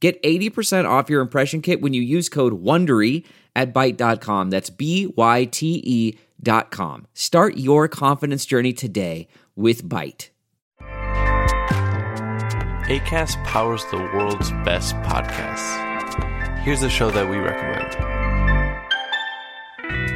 Get 80% off your impression kit when you use code WONDERY at Byte.com. That's B-Y-T-E dot com. Start your confidence journey today with Byte. ACAST powers the world's best podcasts. Here's a show that we recommend.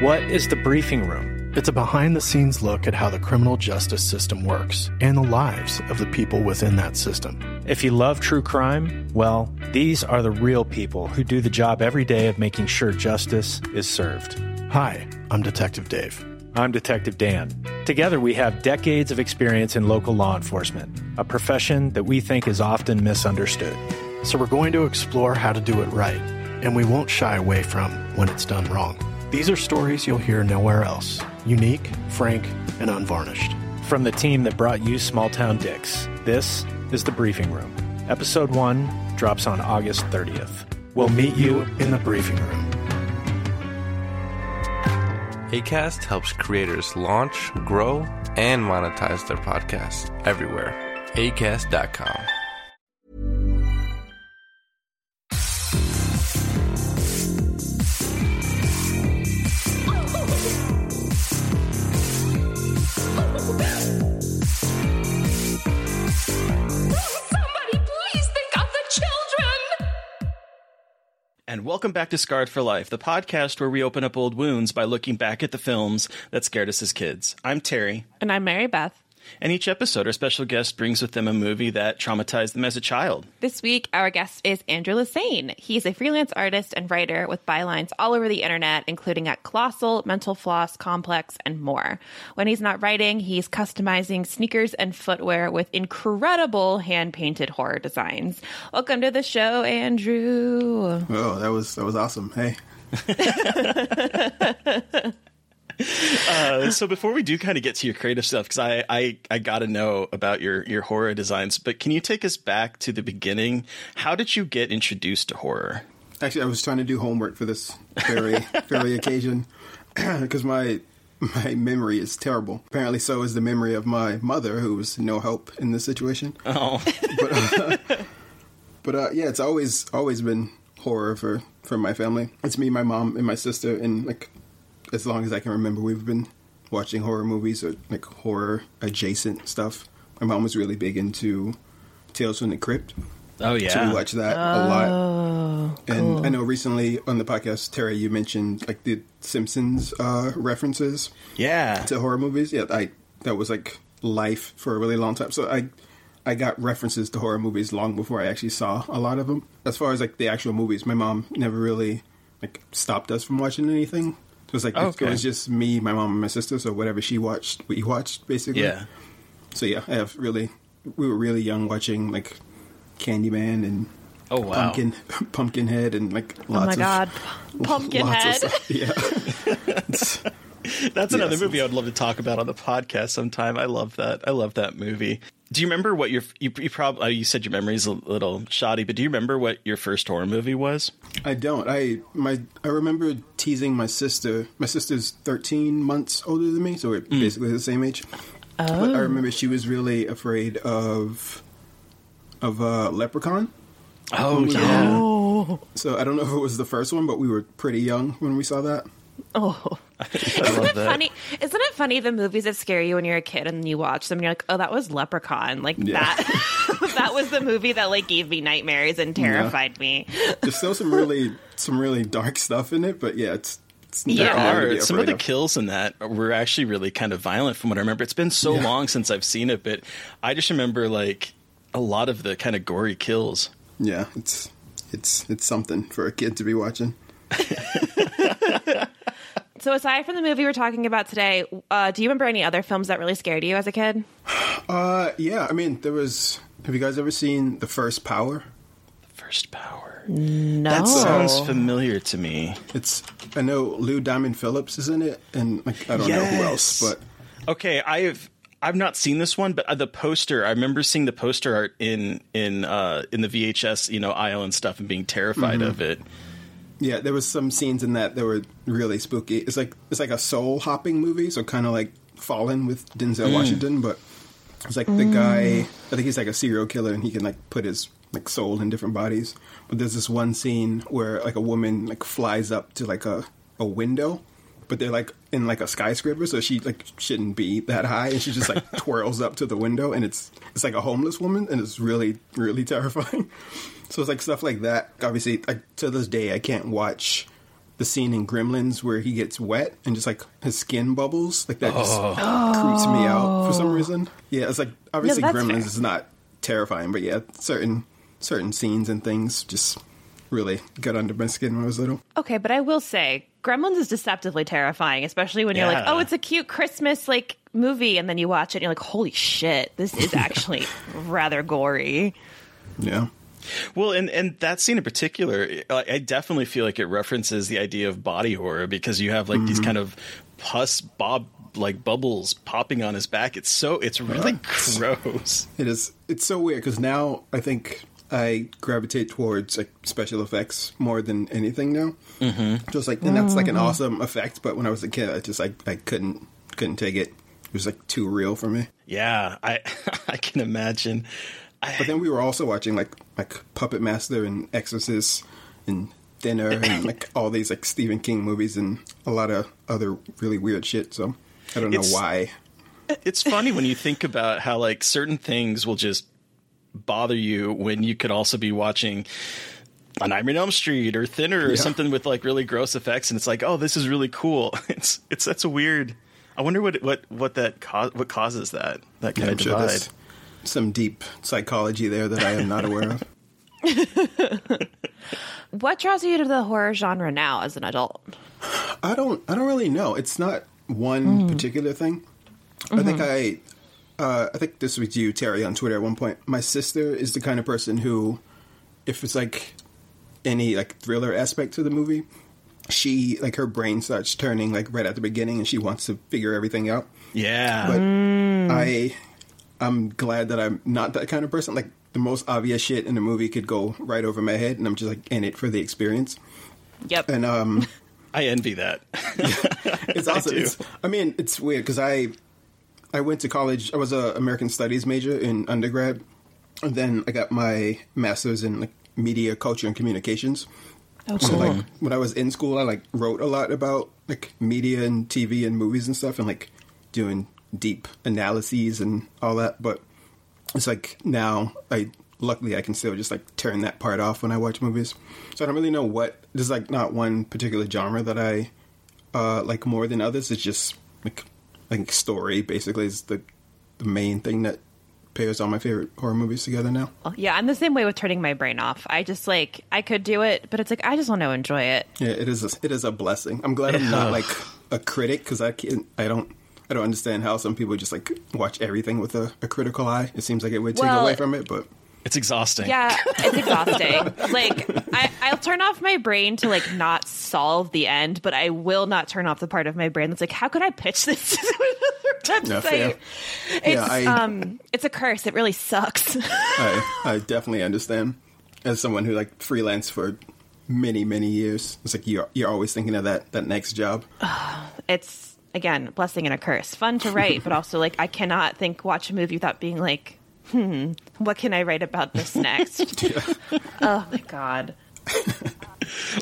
What is the briefing room? It's a behind the scenes look at how the criminal justice system works and the lives of the people within that system. If you love true crime, well, these are the real people who do the job every day of making sure justice is served. Hi, I'm Detective Dave. I'm Detective Dan. Together, we have decades of experience in local law enforcement, a profession that we think is often misunderstood. So we're going to explore how to do it right, and we won't shy away from when it's done wrong. These are stories you'll hear nowhere else unique, frank, and unvarnished. From the team that brought you Small Town Dicks, this is The Briefing Room. Episode 1 drops on August 30th. We'll meet you in the briefing room. ACAST helps creators launch, grow, and monetize their podcasts everywhere. ACAST.com. And welcome back to Scarred for Life, the podcast where we open up old wounds by looking back at the films that scared us as kids. I'm Terry, And I'm Mary Beth. And each episode, our special guest brings with them a movie that traumatized them as a child. This week, our guest is Andrew LaSane. He's a freelance artist and writer with bylines all over the internet, including at Colossal, Mental Floss, Complex, and more. When he's not writing, he's customizing sneakers and footwear with incredible hand painted horror designs. Welcome to the show, Andrew. Oh, that was that was awesome. Hey, Uh, so before we do kind of get to your creative stuff, because I, I, I got to know about your, your horror designs, but can you take us back to the beginning? How did you get introduced to horror? actually, I was trying to do homework for this very very occasion because my my memory is terrible. Apparently, so is the memory of my mother, who was no help in this situation. Oh, But uh, but uh, yeah, it's always always been horror for for my family. It's me, my mom, and my sister, and like as long as I can remember, we've been watching horror movies or like horror adjacent stuff. My mom was really big into Tales from the Crypt. oh yeah, So we watch that a lot. And I know recently on the podcast, Terry, you mentioned like the Simpsons uh, references Yeah. to horror movies. Yeah, I that was like life for a really long time. So I I got references to horror movies long before I actually saw a lot of them. As far as like the actual movies, my mom never really like stopped us from watching anything. So it's like oh, it- Okay. it was just me, my mom, and my sister. So whatever she watched, we watched basically. Yeah. So yeah, I have really we were really young watching like Candyman and Oh, wow. Pumpkin Pumpkinhead and like oh lots Oh lots my of God. lots of Pumpkinhead. stuff. Yeah. It's- That's another Yes. movie I'd love to talk about on the podcast sometime. I love that. I love that movie. Do you remember what your you, you probably you said your memory's a little shoddy, but do you remember what your first horror movie was? I don't. I my I remember teasing my sister. My sister's thirteen months older than me, so we're basically the same age. But I remember she was really afraid of of uh, Leprechaun. Oh yeah. So I don't know if it was the first one, but we were pretty young when we saw that. Oh. I Isn't it that. funny? Isn't it funny the movies that scare you when you're a kid and you watch them and you're like, oh, that was Leprechaun. Like Yeah. that. that was the movie that like gave me nightmares and terrified me. There's still some really some really dark stuff in it, but yeah, it's, it's Yeah. Are some of afraid the kills in that were actually really kind of violent from what I remember. It's been so Yeah. long since I've seen it, but I just remember like a lot of the kind of gory kills. Yeah, it's it's it's something for a kid to be watching. So aside from the movie we're talking about today, uh, do you remember any other films that really scared you as a kid? Uh, yeah, I mean, there was. Have you guys ever seen the first Power? The first power. No. That sounds familiar to me. It's I know Lou Diamond Phillips is in it, and like I don't know who else, but Okay, I've I've not seen this one, but uh, the poster. I remember seeing the poster art in in uh, in the VHS, you know, aisle and stuff, and being terrified Mm-hmm. of it. Yeah, there was some scenes in that that were really spooky. It's like it's like a soul hopping movie, so kind of like Fallen with Denzel mm. Washington, but it's like the guy. Mm. I think he's like a serial killer, and he can like put his like soul in different bodies. But there's this one scene where like a woman like flies up to like a a window, but they're like in like a skyscraper, so she like shouldn't be that high, and she just like twirls up to the window, and it's it's like a homeless woman, and it's really really terrifying. So it's like stuff like that. Obviously, I, to this day, I can't watch the scene in Gremlins where he gets wet and just like his skin bubbles. Like that just oh. creeps me out for some oh. reason. Yeah, it's like obviously that's Gremlins fair. is not terrifying, but yeah, certain certain scenes and things just really got under my skin when I was little. Okay, but I will say Gremlins is deceptively terrifying, especially when you're like, "Oh, it's a cute Christmas like movie," and then you watch it and you're like, "Holy shit, this is actually rather gory." Yeah. Well, and and that scene in particular, I I definitely feel like it references the idea of body horror because you have like these kind of pus bob like bubbles popping on his back. It's so it's really gross. It is. It's so weird because now I think I gravitate towards like special effects more than anything now. Mm-hmm. Just like, and that's like an awesome effect. But when I was a kid, I just like I couldn't couldn't take it. It was like too real for me. Yeah, I I can imagine. But then we were also watching like like Puppet Master and Exorcist and Thinner and like all these like Stephen King movies and a lot of other really weird shit. So I don't know why. It's funny when you think about how like certain things will just bother you when you could also be watching a Nightmare on Elm Street or Thinner or Yeah. something with like really gross effects, and it's like, oh, this is really cool. It's it's that's a weird. I wonder what what what that co- what causes that that kind I'm of sure divide. there's some deep psychology there that I am not aware of. What draws you to the horror genre now as an adult? I don't. I don't really know. It's not one mm. particular thing. I think mm-hmm. I. Uh, I think this was you, Terry, on Twitter at one point. My sister is the kind of person who, if it's like any like thriller aspect to the movie, she like her brain starts turning like right at the beginning, and she wants to figure everything out. Yeah, But mm. I, I'm glad that I'm not that kind of person. Like the most obvious shit in the movie could go right over my head, and I'm just like in it for the experience. Yep. And um. I envy that. it's also do. it's I mean it's weird because I I went to college I was a American Studies major in undergrad and then I got my master's in like media culture and communications so like when I was in school I like wrote a lot about like media and TV and movies and stuff and like doing deep analyses and all that but it's like now I luckily I can still just like turn that part off when I watch movies. So I don't really know what there's like not one particular genre that I uh like more than others. It's just like like story basically is the the main thing that pairs all my favorite horror movies together now. yeah, I'm the same way with turning my brain off. I just like I could do it, but it's like I just want to enjoy it. Yeah, it is a, it is a blessing. I'm glad I'm not like a critic because I can't I don't I don't understand how some people just like watch everything with a, a critical eye. It seems like it would take Well, away from it, but It's exhausting. Yeah, it's exhausting. like I, I'll turn off my brain to like not solve the end, but I will not turn off the part of my brain that's like, how could I pitch this to another Yeah, website? fair. It's Yeah, I- um, it's a curse. It really sucks. I I definitely understand. As someone who like freelance for many many years, it's like you're you're always thinking of that that next job. it's again blessing and a curse. Fun to write, but also like I cannot think watch a movie without being like, hmm, what can I write about this next? oh my god.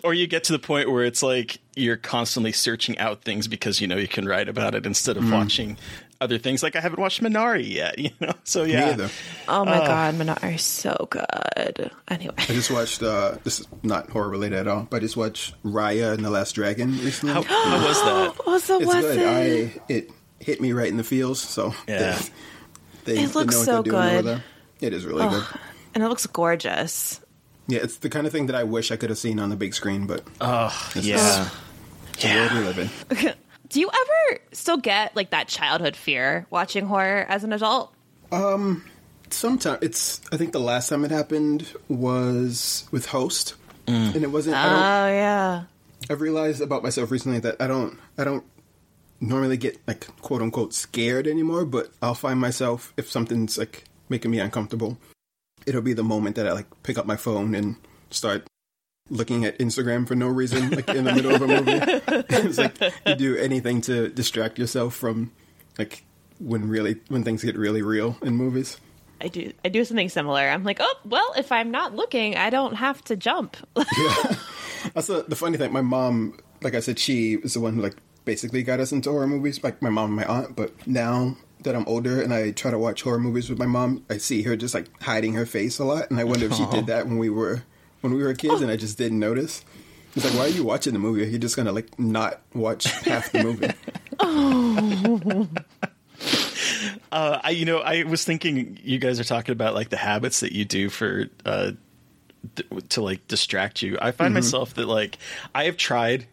Or you get to the point where it's like you're constantly searching out things because you know you can write about it instead of watching other things. Like I haven't watched Minari yet, you know. So Me yeah, either. Oh my god, Minari is so good. Anyway. I just watched. uh This is not horror related at all, but I just watched Raya and the Last Dragon recently. how, how was that? Oh, so it's was good. it? I it hit me right in the feels. So Yeah. they, they, It looks know what so they're doing over good. It is really good. and it looks gorgeous. Yeah, it's the kind of thing that I wish I could have seen on the big screen, but Oh It's yeah, the world we live in. Do you ever still get like that childhood fear watching horror as an adult? Um, Sometimes it's. I think the last time it happened was with Host, and it wasn't. I don't, Oh yeah. I've realized about myself recently that I don't. I don't normally get like quote unquote scared anymore, but I'll find myself if something's like making me uncomfortable. It'll be the moment that I like pick up my phone and start looking at Instagram for no reason, like in the middle of a movie. it's like you do anything to distract yourself from like when really when things get really real in movies. I do I do something similar. I'm like, oh well, if I'm not looking, I don't have to jump. That's the, the funny thing. My mom, like I said, she is the one who like basically got us into horror movies. Like my mom and my aunt. But now that I'm older and I try to watch horror movies with my mom, I see her just like hiding her face a lot, and I wonder if she did oh. that when we were when we were kids, and I just didn't notice. It's like, why are you watching the movie? Are You're just gonna like not watch half the movie. Uh, I, you know, I was thinking you guys are talking about like the habits that you do for uh, to like distract you. I find myself that like I have tried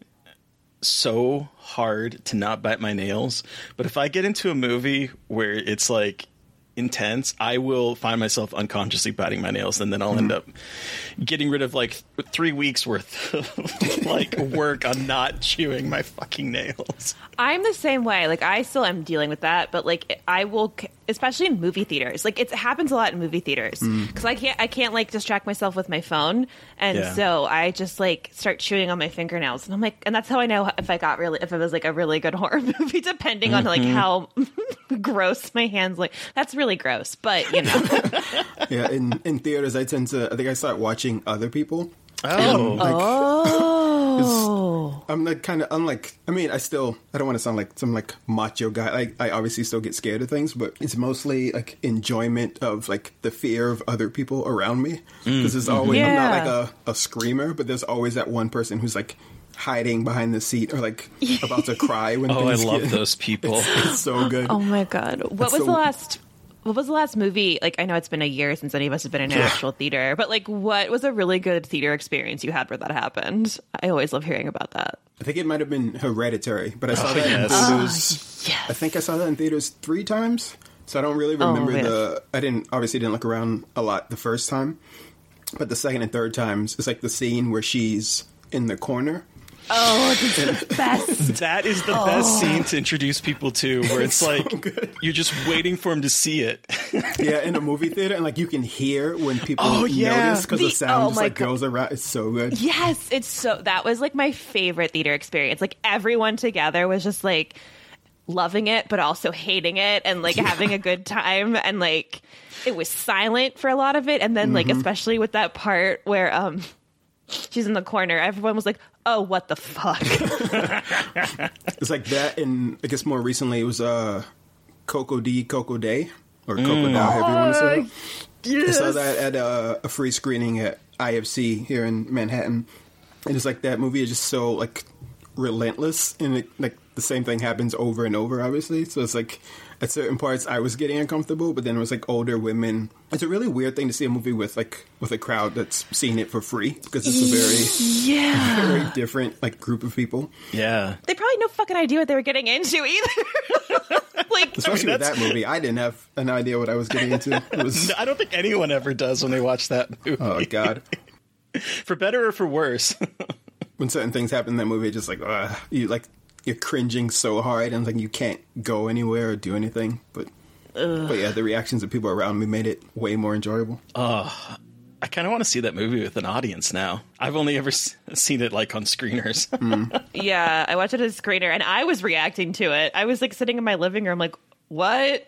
so hard to not bite my nails, but if I get into a movie where it's like intense, I will find myself unconsciously biting my nails, and then I'll end hmm. up getting rid of like three weeks worth of like work on not chewing my fucking nails. I'm the same way. Like I still am dealing with that, but like I will, especially in movie theaters. Like it happens a lot in movie theaters hmm. because I can't, I can't like distract myself with my phone, and Yeah. so I just like start chewing on my fingernails, and I'm like, and that's how I know if I got really, if it was like a really good horror movie, depending on like mm-hmm. how gross my hands look. That's really gross, but you know, yeah, in in theaters, I tend to. I think I start watching other people. Oh, Like, oh, I'm like kind of. I'm like. I mean, I still. I don't want to sound like some like macho guy. Like I obviously still get scared of things, but it's mostly like enjoyment of like the fear of other people around me. Mm. Because there's always. I'm not like a, a screamer, but there's always that one person who's like hiding behind the seat or like about to cry when. oh, I love get- those people. It's so good. oh my god, what That's was the- the last? What was the last movie? Like, I know it's been a year since any of us have been in an actual theater, but like, what was a really good theater experience you had where that happened? I always love hearing about that. I think it might have been Hereditary, but I saw that yes. in theaters. Ah, I think I saw that in theaters three times, so I don't really oh, remember man. the. I didn't obviously didn't look around a lot the first time, but the second and third times, it's like the scene where she's in the corner. Oh, this is the best. That is the best scene to introduce people to, where it's so like good. you're just waiting for them to see it. Yeah, in a movie theater, and like you can hear when people Oh, yeah. notice because the, The- sound oh just like God. goes around. It's so good. yes, it's so. That was like my favorite theater experience. Like everyone together was just like loving it, but also hating it, and like having a good time, and like it was silent for a lot of it, and then like especially with that part where um. She's in the corner. Everyone was like, "Oh, what the fuck!" It's like that, and I guess more recently it was uh, Coco D, Coco Day, or Coco Dow, however you want to say it. I saw that at a, a free screening at IFC here in Manhattan, and it's like that movie is just so like relentless, and it, like the same thing happens over and over, obviously. So it's like at certain parts I was getting uncomfortable, but then it was like older women. It's a really weird thing to see a movie with like with a crowd that's seeing it for free because it's a very yeah, very different like group of people. Yeah. they probably no fucking idea what they were getting into either. like, Especially with that movie, I didn't have an idea what I was getting into. It was I don't think anyone ever does when they watch that movie. oh god. For better or for worse. when certain things happen in that movie, just like uh, you like you're cringing so hard and like you can't go anywhere or do anything. But but yeah, the reactions of people around me made it way more enjoyable. I kind of want to see that movie with an audience now. I've only ever s- seen it like on screeners. Yeah, I watched it as a screener and I was reacting to it. I was like sitting in my living room like, what?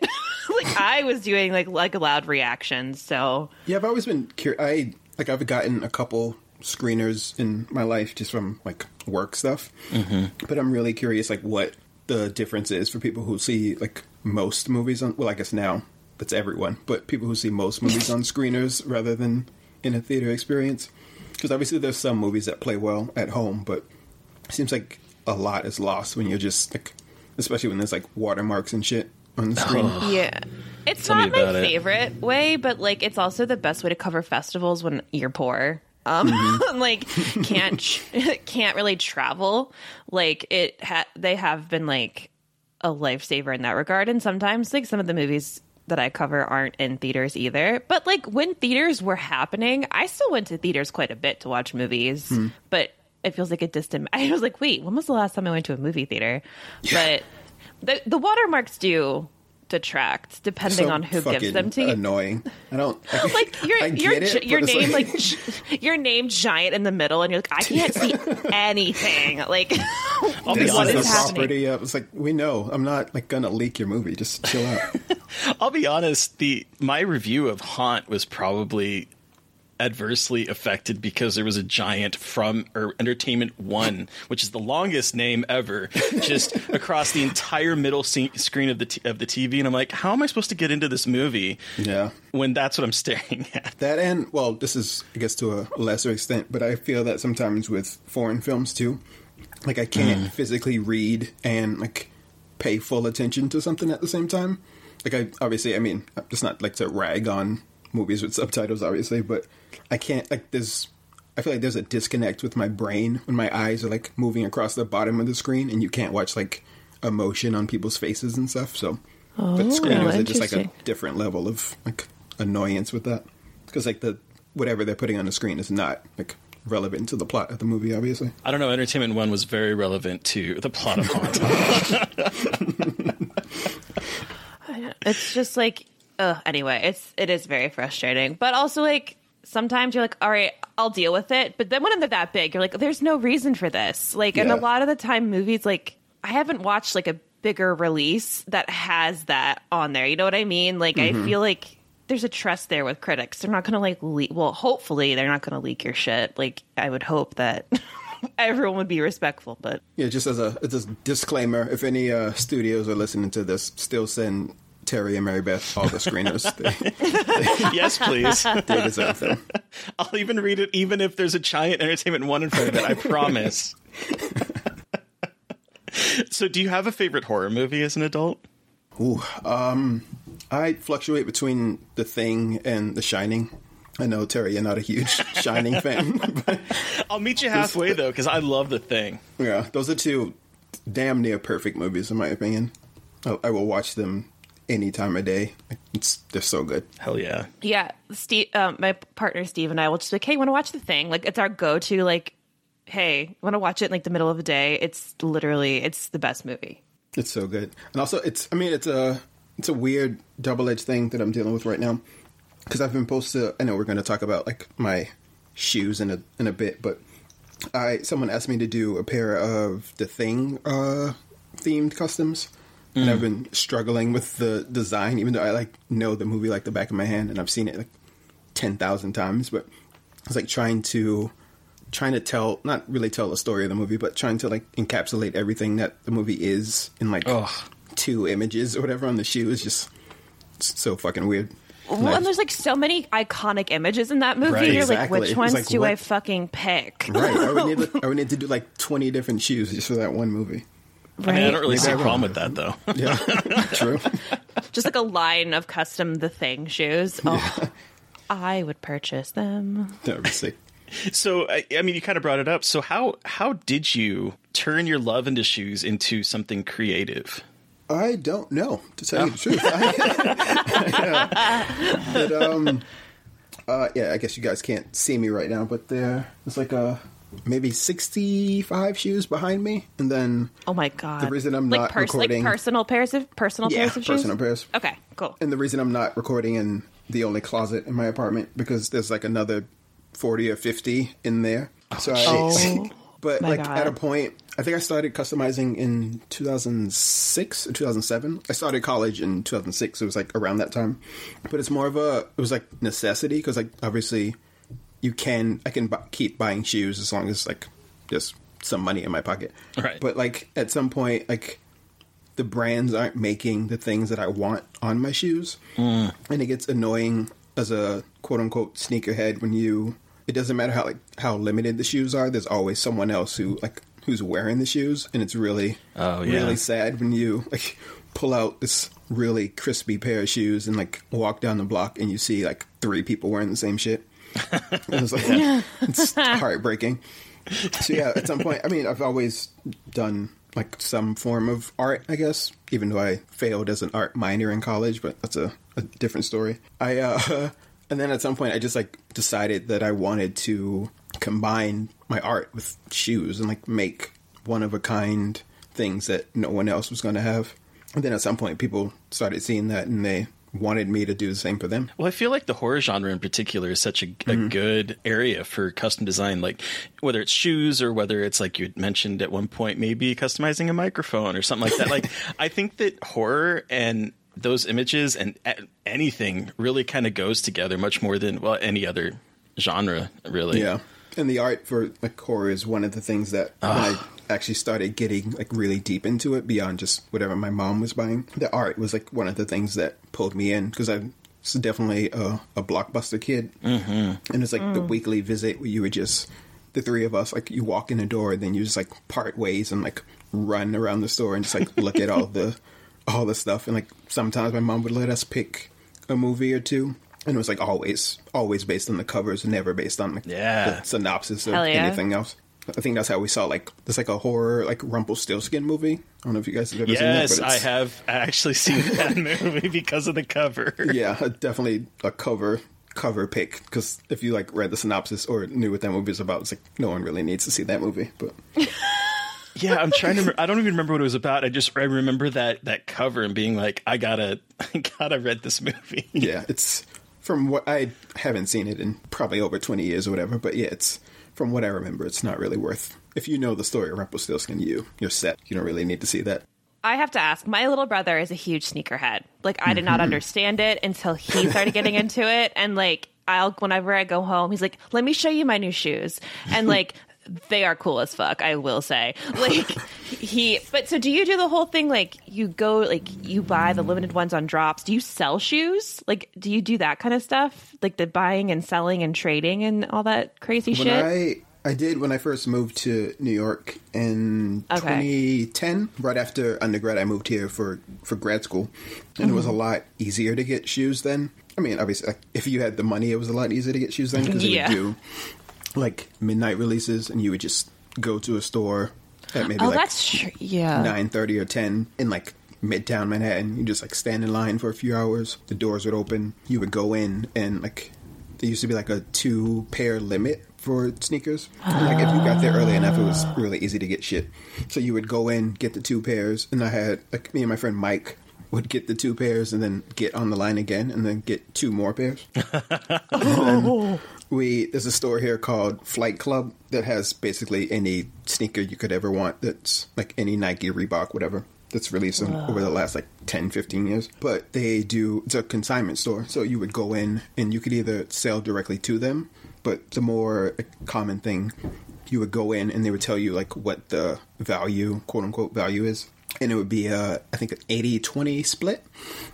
like I was doing like like loud reactions. So Yeah, I've always been curious. I like I've gotten a couple screeners in my life just from like work stuff. Mm-hmm. But I'm really curious like what the difference is for people who see like most movies on. Well, I guess now that's everyone, but people who see most movies on screeners rather than in a theater experience. Because obviously there's some movies that play well at home, but it seems like a lot is lost when you're just like, especially when there's like watermarks and shit on the screen. yeah. It's Tell not my about it. favorite way, but like it's also the best way to cover festivals when you're poor. Um, like can't can't really travel. Like it, ha- they have been like a lifesaver in that regard. And sometimes like some of the movies that I cover aren't in theaters either. But like when theaters were happening, I still went to theaters quite a bit to watch movies. Hmm. But it feels like a distant. I was like, wait, when was the last time I went to a movie theater? But the the watermarks do detract depending So on who gives them to you. Annoying. I don't Like your your it, your name like, gi- your name giant in the middle, and you're like, I can't see anything. Like, I'll be this what is honest. is the property. Of, it's like we know. I'm not like gonna leak your movie. Just chill out. I'll be honest. The my review of Haunt was probably adversely affected because there was a giant from or Entertainment One, which is the longest name ever, just across the entire middle se- screen of the t- of the TV, and I'm like, how am I supposed to get into this movie yeah. when that's what I'm staring at? That and well, this is I guess to a lesser extent, but I feel that sometimes with foreign films too, like I can't mm. physically read and like pay full attention to something at the same time. Like I obviously, I mean, it's not like to rag on movies with subtitles, obviously, but I can't like there's. I feel like there's a disconnect with my brain when my eyes are like moving across the bottom of the screen, and you can't watch like emotion on people's faces and stuff. So, but oh, screeners are just like a different level of like annoyance with that because like the whatever they're putting on the screen is not like relevant to the plot of the movie obviously I don't know. Entertainment One was very relevant to the plot of Haunt. it's just like uh anyway it's it is very frustrating. But also like sometimes you're like all right i'll deal with it. But then when they're that big you're like there's no reason for this. Like and a lot of the time movies like i haven't watched like a bigger release that has that on there. You know what i mean? Like i feel like there's a trust there with critics. They're not gonna like leak well hopefully they're not gonna leak your shit. Like i would hope that everyone would be respectful but yeah just as a as a disclaimer if any uh studios are listening to this still send terry and mary beth all the screeners they, yes, please. they deserve them I'll even read it, even if there's a giant Entertainment One in front of it. I promise. so, do you have a favorite horror movie as an adult? Ooh, um i fluctuate between the thing and the shining i know terry you're not a huge shining fan but I'll meet you halfway though, because I love the thing. yeah those are two damn near perfect movies in my opinion I, I will watch them any time of day it's they're so good Hell yeah! Yeah, Steve, um, my partner Steve and I will just be like, "Hey, want to watch the thing?" Like, it's our go-to. Like, hey, want to watch it in like the middle of the day? It's literally, it's the best movie. It's so good, and also it's. I mean, it's a it's a weird double edged thing that I'm dealing with right now because I've been supposed to. I know we're going to talk about like my shoes in a in a bit, but I someone asked me to do a pair of the thing uh, themed customs, and I've mm. been struggling with the design, even though I like know the movie like the back of my hand, and I've seen it like ten thousand times, but it's like trying to trying to tell not really tell the story of the movie but trying to like encapsulate everything that the movie is in like Ugh. two images or whatever on the shoe is just so fucking weird Well, and there's like so many iconic images in that movie. Right, You're exactly. like, which ones like, do what- I fucking pick? right I would, need, I would need to do like 20 different shoes just for that one movie I mean, I don't really see a problem with that though. yeah true Just like a line of custom the thing shoes. Oh, I would purchase them. that would be sick So, I, I mean, you kind of brought it up. So, how how did you turn your love into shoes into something creative? I don't know to tell you the truth. Yeah. But um, uh, yeah, I guess you guys can't see me right now, but there, there's like a maybe 65 shoes behind me, and then Oh my god! The reason I'm like not pers- recording- like personal pairs of personal yeah, pairs of shoes. personal pairs. Okay, cool. And the reason I'm not recording in the only closet in my apartment because there's like another 40 or 50 in there. So I, Oh, but like God. at a point, I think I started customizing in 2006 or 2007. I started college in 2006. so It was like around that time. But it's more of a it was like necessity because like obviously you can I can bu- keep buying shoes as long as like there's some money in my pocket. Right. But like at some point like the brands aren't making the things that I want on my shoes, mm. and it gets annoying as a quote unquote sneakerhead when you. It doesn't matter how like how limited the shoes are. There's always someone else who like who's wearing the shoes, and it's really Oh, yeah. really sad when you like pull out this really crispy pair of shoes and like walk down the block and you see like three people wearing the same shit. And it's like it's heartbreaking. So yeah, at some point, I mean, I've always done like some form of art, I guess. Even though I failed as an art minor in college, but that's a, a different story. I uh, and then at some point I just like decided that I wanted to combine my art with shoes and like make one of a kind things that no one else was going to have. And then at some point people started seeing that and they wanted me to do the same for them. Well, I feel like the horror genre in particular is such a, a Mm-hmm. good area for custom design. Like whether it's shoes or whether it's like you had mentioned at one point, maybe customizing a microphone or something like that. like I think that horror and those images and anything really kind of goes together much more than well any other genre really. Yeah. And the art for like horror is one of the things that I actually started getting like really deep into it beyond just whatever my mom was buying. The art was like one of the things that pulled me in because I was definitely a, a blockbuster kid. Mm-hmm. And it's like the weekly visit where you would just, the three of us, like you walk in the door and then you just like part ways and like run around the store and just like look at all the, all the stuff. And like sometimes my mom would let us pick a movie or two. And it was like always, always based on the covers, never based on like, Yeah. the synopsis or yeah. anything else. I think that's how we saw like there's like a horror like Rumpelstiltskin movie. I don't know if you guys have ever seen that. Yes, I have actually seen that movie because of the cover. Yeah, definitely a cover cover pick because if you like read the synopsis or knew what that movie was about, it's like no one really needs to see that movie. But Yeah, I'm trying to. Remember, I don't even remember what it was about. I just I remember that that cover and being like, I gotta, I gotta read this movie. yeah, it's from what I haven't seen it in probably over 20 years or whatever. But yeah, it's from what I remember, it's not really worth. If you know the story of Rumpelstiltskin, you you're set. You don't really need to see that. I have to ask, my little brother is a huge sneakerhead. Like I did not mm-hmm. understand it until he started getting into it. And like I'll whenever I go home, he's like, Let me show you my new shoes. And like they are cool as fuck, I will say. Like he but so do you do the whole thing like you go like you buy the limited ones on drops? Do you sell shoes? Like do you do that kind of stuff? Like the buying and selling and trading and all that crazy When shit? I I did when I first moved to New York in Okay. 2010. Right after undergrad, I moved here for for grad school, and it was mm-hmm. a lot easier to get shoes then. I mean, obviously, like, if you had the money, it was a lot easier to get shoes then because Yeah. they would do like midnight releases, and you would just go to a store at maybe oh, like that's true. Yeah. nine thirty or ten in like midtown Manhattan. You just like stand in line for a few hours. The doors would open. You would go in and like there used to be like a two pair limit for sneakers. And, like if you got there early enough, it was really easy to get shit. So you would go in, get the two pairs, and I had like me and my friend Mike would get the two pairs and then get on the line again and then get two more pairs. we there's a store here called Flight Club that has basically any sneaker you could ever want that's like any Nike, Reebok, whatever that's released in, over the last like 10, 15 years. But they do it's a consignment store. So you would go in and you could either sell directly to them, but the more common thing you would go in and they would tell you like what the value, quote unquote value is. And it would be uh I think an 80-20 split.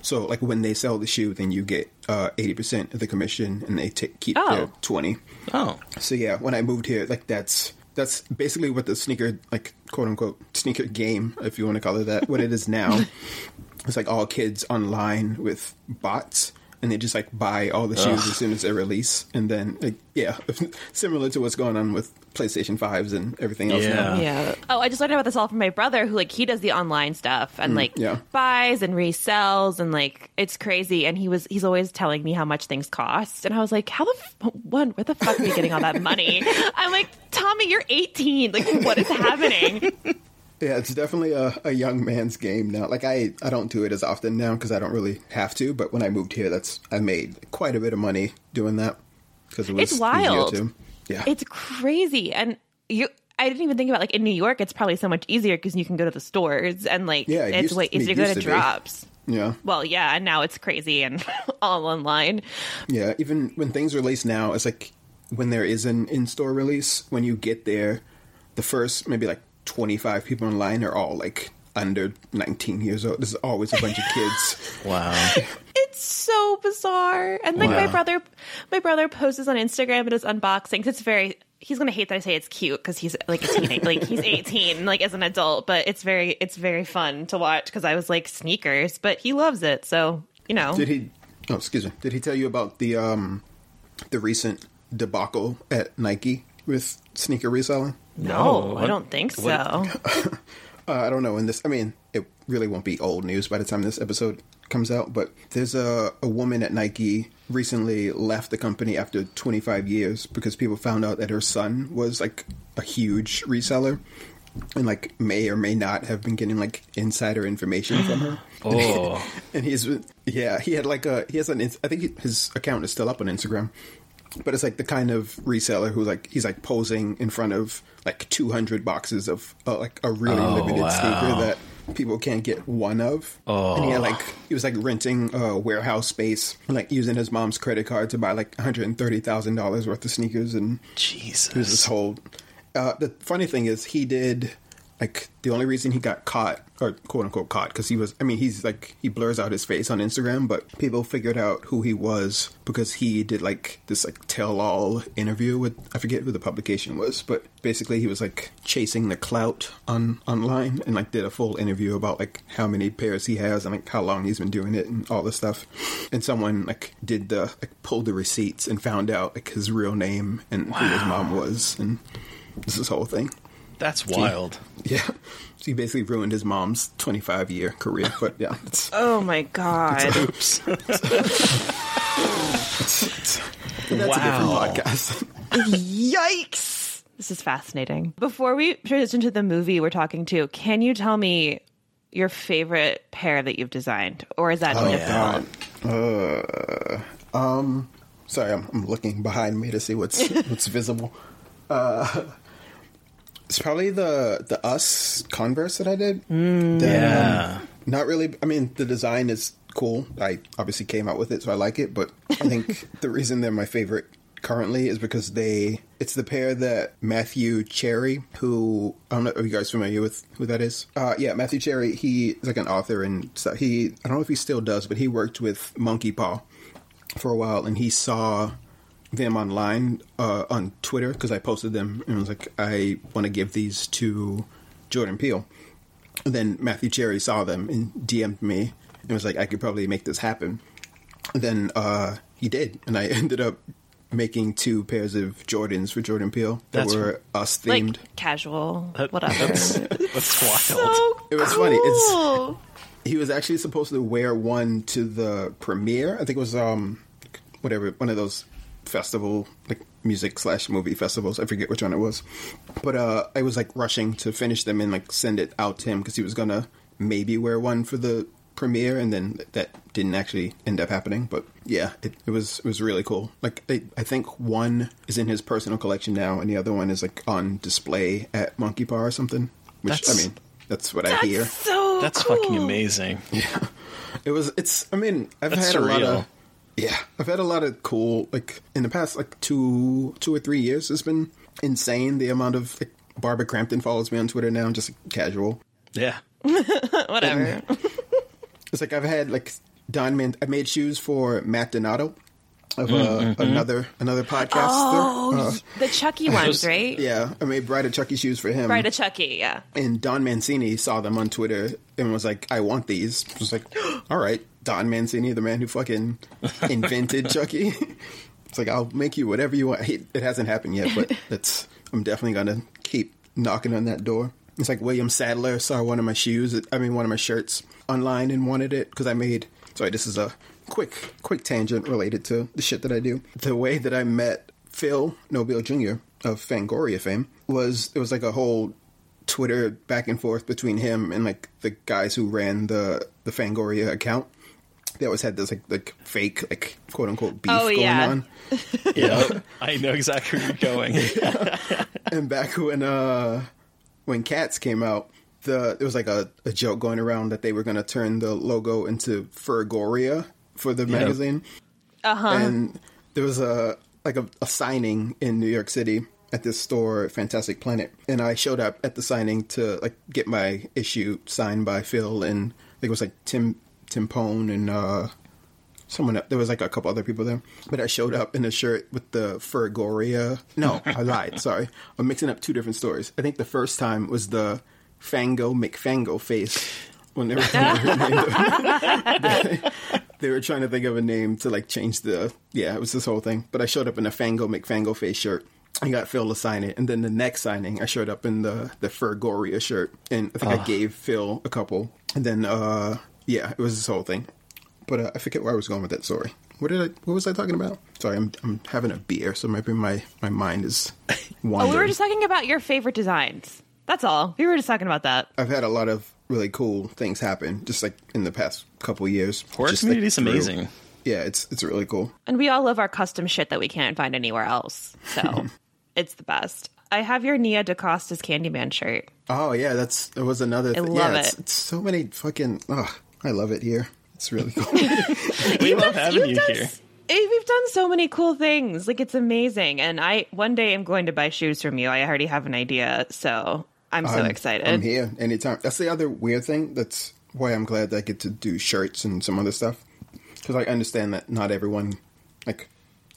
So like when they sell the shoe then you get uh 80% of the commission and they take keep Oh. their 20. Oh, So yeah, when I moved here, like that's that's basically what the sneaker like quote unquote sneaker game, if you want to call it that, what it is now. it's like all kids online with bots and they just like buy all the shoes as soon as they release and then like, yeah, similar to what's going on with PlayStation 5s and everything else now. Yeah. Yeah. Oh, I just learned about this all from my brother, who like he does the online stuff and mm, like yeah. buys and resells and like it's crazy. And he was he's always telling me how much things cost, and I was like, how the f- one where the fuck are you getting all that money? I'm like, Tommy, you're 18. Like, what is happening? Yeah, it's definitely a, a young man's game now. Like I, I don't do it as often now because I don't really have to. But when I moved here, that's I made quite a bit of money doing that because it was It's easier wild. to- Yeah, It's crazy, and you. I didn't even think about like in New York, it's probably so much easier because you can go to the stores and like Yeah, it it's used- way it easier to go to to drops. yeah. Well, yeah, and now it's crazy and all online. Yeah, even when things release now, it's like when there is an in-store release, when you get there, the first maybe like 25 people in line are all like under 19 years old. There's always a bunch of kids. wow. It's so bizarre. And like my brother, my brother posts on Instagram and his unboxings. It's very. He's gonna hate that I say it's cute because he's like a teenage, like he's eighteen, like as an adult. But it's very, it's very fun to watch because I was like sneakers, but he loves it. So you know, Did he? Oh, excuse me. Did he tell you about the um the recent debacle at Nike with sneaker reselling? no, I don't think so. Uh, I don't know. In this, I mean, it really won't be old news by the time this episode comes out. But there's a a woman at Nike recently left the company after 25 years because people found out that her son was like a huge reseller and like may or may not have been getting like insider information from her. Oh. and he's yeah, he had like a he has an I think his account is still up on Instagram. But it's like the kind of reseller who like he's like posing in front of like 200 boxes of uh, like a really limited wow. sneaker that people can't get one of. Oh. And he had like he was like renting a warehouse space, like using his mom's credit card to buy like 130 thousand dollars worth of sneakers, and Jesus. this whole. Uh, the funny thing is, he did like the only reason he got caught or quote unquote caught because he was. I mean, he's like he blurs out his face on Instagram, but people figured out who he was because he did like this like tell all interview with I forget who the publication was, but basically he was like chasing the clout on online and like did a full interview about like how many pairs he has and like how long he's been doing it and all this stuff. And someone like did the like pulled the receipts and found out like his real name and who his mom was and this whole thing. That's wild. Yeah. So he basically ruined his mom's 25 year career. But yeah, it's, Oh my god. Oops. that's a different Wow. podcast. Yikes! This is fascinating. Before we transition to the movie we're talking to, can you tell me your favorite pair that you've designed, or is that difficult? Uh, um, sorry, I'm, I'm looking behind me to see what's what's visible. Uh, it's probably the the us Converse that I did. The, Yeah. um, not really. I mean, the design is cool. I obviously came out with it, so I like it. But I think the reason they're my favorite currently is because they it's the pair that Matthew Cherry, who I don't know, are you guys familiar with who that is? Uh, yeah, Matthew Cherry. He is like an author and so he I don't know if he still does, but he worked with Monkey Paw for a while, and he saw them online uh, on Twitter because I posted them and was like, I want to give these to Jordan Peele. And then Matthew Cherry saw them and DM'd me and was like, I could probably make this happen. And then uh, he did, and I ended up making two pairs of Jordans for Jordan Peele that That's- were us themed. Like casual, That- whatever. That's wild. so It was funny. It's- cool. he was actually supposed to wear one to the premiere. I think it was um whatever one of those festival like music slash movie festivals. I forget which one it was, but uh I was like rushing to finish them and like send it out to him because he was gonna maybe wear one for the premiere, and then that didn't actually end up happening. But yeah, it, it was it was really cool. Like I, I think one is in his personal collection now, and the other one is like on display at Monkey Bar or something. Which I mean, that's what I hear. So That's cool. fucking amazing. Yeah, it was. It's. I mean, I've That's had a lot of. Yeah, I've had a lot of cool. Like in the past, like two, two or three years, it's been insane. The amount of like Barbara Crampton follows me on Twitter now, just like, casual. Yeah. Whatever. It's like I've had like Don Man. I made shoes for Matt Donato of uh, another another podcaster. Oh, Uh, the Chucky ones, right? yeah, I made Bride of Chucky shoes for him. Right, a Chucky, yeah. and Don Mancini saw them on Twitter and was like, "I want these." I was like, "All right, Don Mancini, the man who fucking invented Chucky." It's like I'll make you whatever you want. It hasn't happened yet, but that's I'm definitely gonna keep knocking on that door. It's like William Sadler saw one of my shoes, I mean one of my shirts online and wanted it because I made. Sorry, this is a quick quick tangent related to the shit that I do. The way that I met Phil Nobile Jr. of Fangoria fame was it was like a whole Twitter back and forth between him and like the guys who ran the the Fangoria account. They always had this like like fake like quote unquote beef Oh, going yeah. on. Yeah. I know exactly where you're going. And back when uh when Cats came out, the there was like a, a joke going around that they were gonna turn the logo into Fergoria for the magazine. Uh-huh. And there was a like a, a signing in New York City at this store, Fantastic Planet, and I showed up at the signing to like get my issue signed by Phil and I think it was like Tim Tim Pone and uh someone there was like a couple other people there. But i showed up in a shirt with the fergoria no i lied sorry. I'm mixing up two different stories. I think the first time was the fango mcfango face when they were, they, they were trying to think of a name to like change the yeah it was this whole thing but i showed up in a fango mcfango face shirt I got Phil to sign it, and then the next signing, I showed up in the the Fergoria shirt, and I think I gave Phil a couple, and then uh yeah, it was this whole thing. But uh, I forget where I was going with that story. What did I? What was I talking about? Sorry, I'm I'm having a beer, so maybe my my mind is wandering. Oh, we were just talking about your favorite designs. That's all. We were just talking about that. I've had a lot of really cool things happen, just like in the past couple years. Horror Just, like, community's through- amazing. Yeah, it's it's really cool. And we all love our custom shit that we can't find anywhere else. So it's the best. I have your Nia DaCosta's Candyman shirt. Oh yeah, that's that was another. thing. I love yeah, it's, it. it's so many fucking. Oh, I love it here. It's really cool. We love having You've you done here. s- eh, We've done so many cool things. Like it's amazing. And I one day I'm going to buy shoes from you. I already have an idea, so I'm so I'm- excited. I'm here anytime. That's the other weird thing. That's why I'm glad that I get to do shirts and some other stuff. Because I understand that not everyone, like,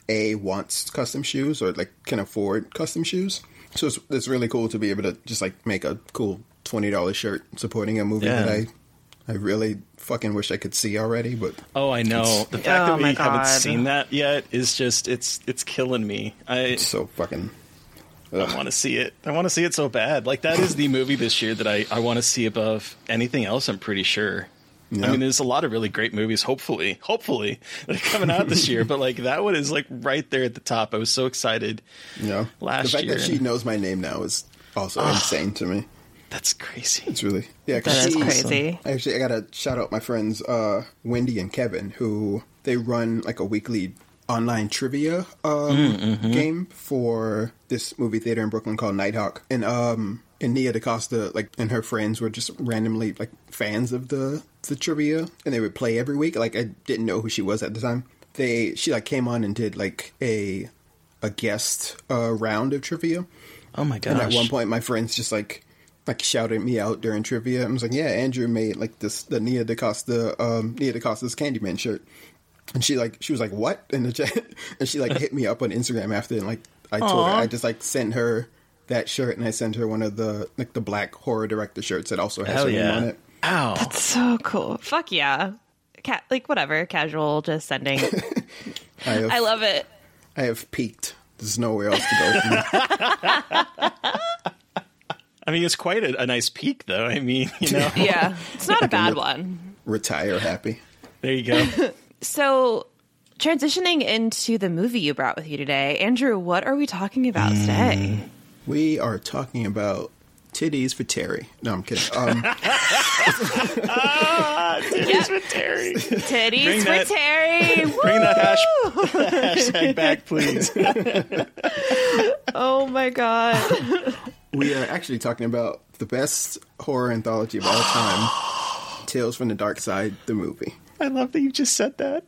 a wants custom shoes or like can afford custom shoes. So it's, it's really cool to be able to just like make a cool twenty dollars shirt supporting a movie Yeah. that I, I really fucking wish I could see already. But Oh, I know. The fact Oh that we my haven't seen that yet is just it's it's killing me. I it's so fucking. I want to see it. I want to see it so bad. Like that is the movie this year that I I want to see above anything else. I'm pretty sure. Yeah. I mean, there's a lot of really great movies. Hopefully, hopefully that are coming out this year. But like that one is like right there at the top. I was so excited. You know, Last the fact year. that she knows my name now is also insane to me. That's crazy. It's really yeah. That's she- crazy. Actually, I gotta shout out my friends uh, Wendy and Kevin, who they run like a weekly online trivia um, game for this movie theater in Brooklyn called Nitehawk, and um, and Nia DaCosta like and her friends were just randomly like fans of the the trivia, and they would play every week. Like I didn't know who she was at the time. They she like came on and did like a a guest uh, round of trivia. Oh my gosh. And at one point, my friends just like like shouted me out during trivia. I was like, "Yeah, Andrew made like this the Nia DaCosta um, Nia DaCosta's Candyman shirt," and she like she was like, "What?" in the chat, and she like hit me up on Instagram after, and like I told her I just like sent her that shirt, and I sent her one of the like the black horror director shirts that also has Hell her name on it. Ow. That's so cool. Fuck yeah. Ca- like whatever, casual, just sending. I have, I love it. I have peaked. There's nowhere else to go. From. I mean, it's quite a, a nice peak, though. I mean, you know, Yeah, it's not a bad one. Retire happy. there you go. So, transitioning into the movie you brought with you today, Andrew, what are we talking about Mm. today? We are talking about titties for Terry. No, I'm kidding. Um, Titties for Terry. Titties Bring for that- Terry. Bring that hash, hashtag back, please. oh my god. We are actually talking about the best horror anthology of all time, Tales from the Darkside, the movie. I love that you just said that.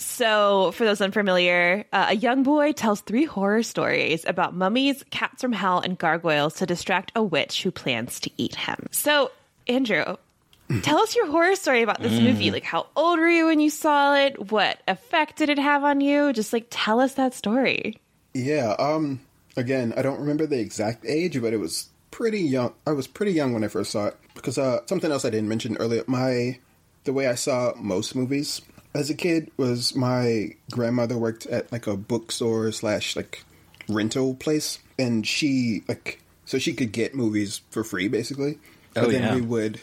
So, for those unfamiliar, uh, a young boy tells three horror stories about mummies, cats from hell, and gargoyles to distract a witch who plans to eat him. So, Andrew, tell us your horror story about this movie. Like, how old were you when you saw it? What effect did it have on you? Just like tell us that story. Yeah, um, again, I don't remember the exact age, but it was pretty young. I was pretty young when I first saw it. Because uh, something else I didn't mention earlier, my the way I saw most movies as a kid was my grandmother worked at like a bookstore slash like rental place, and she like so she could get movies for free basically. But Oh, then yeah. we would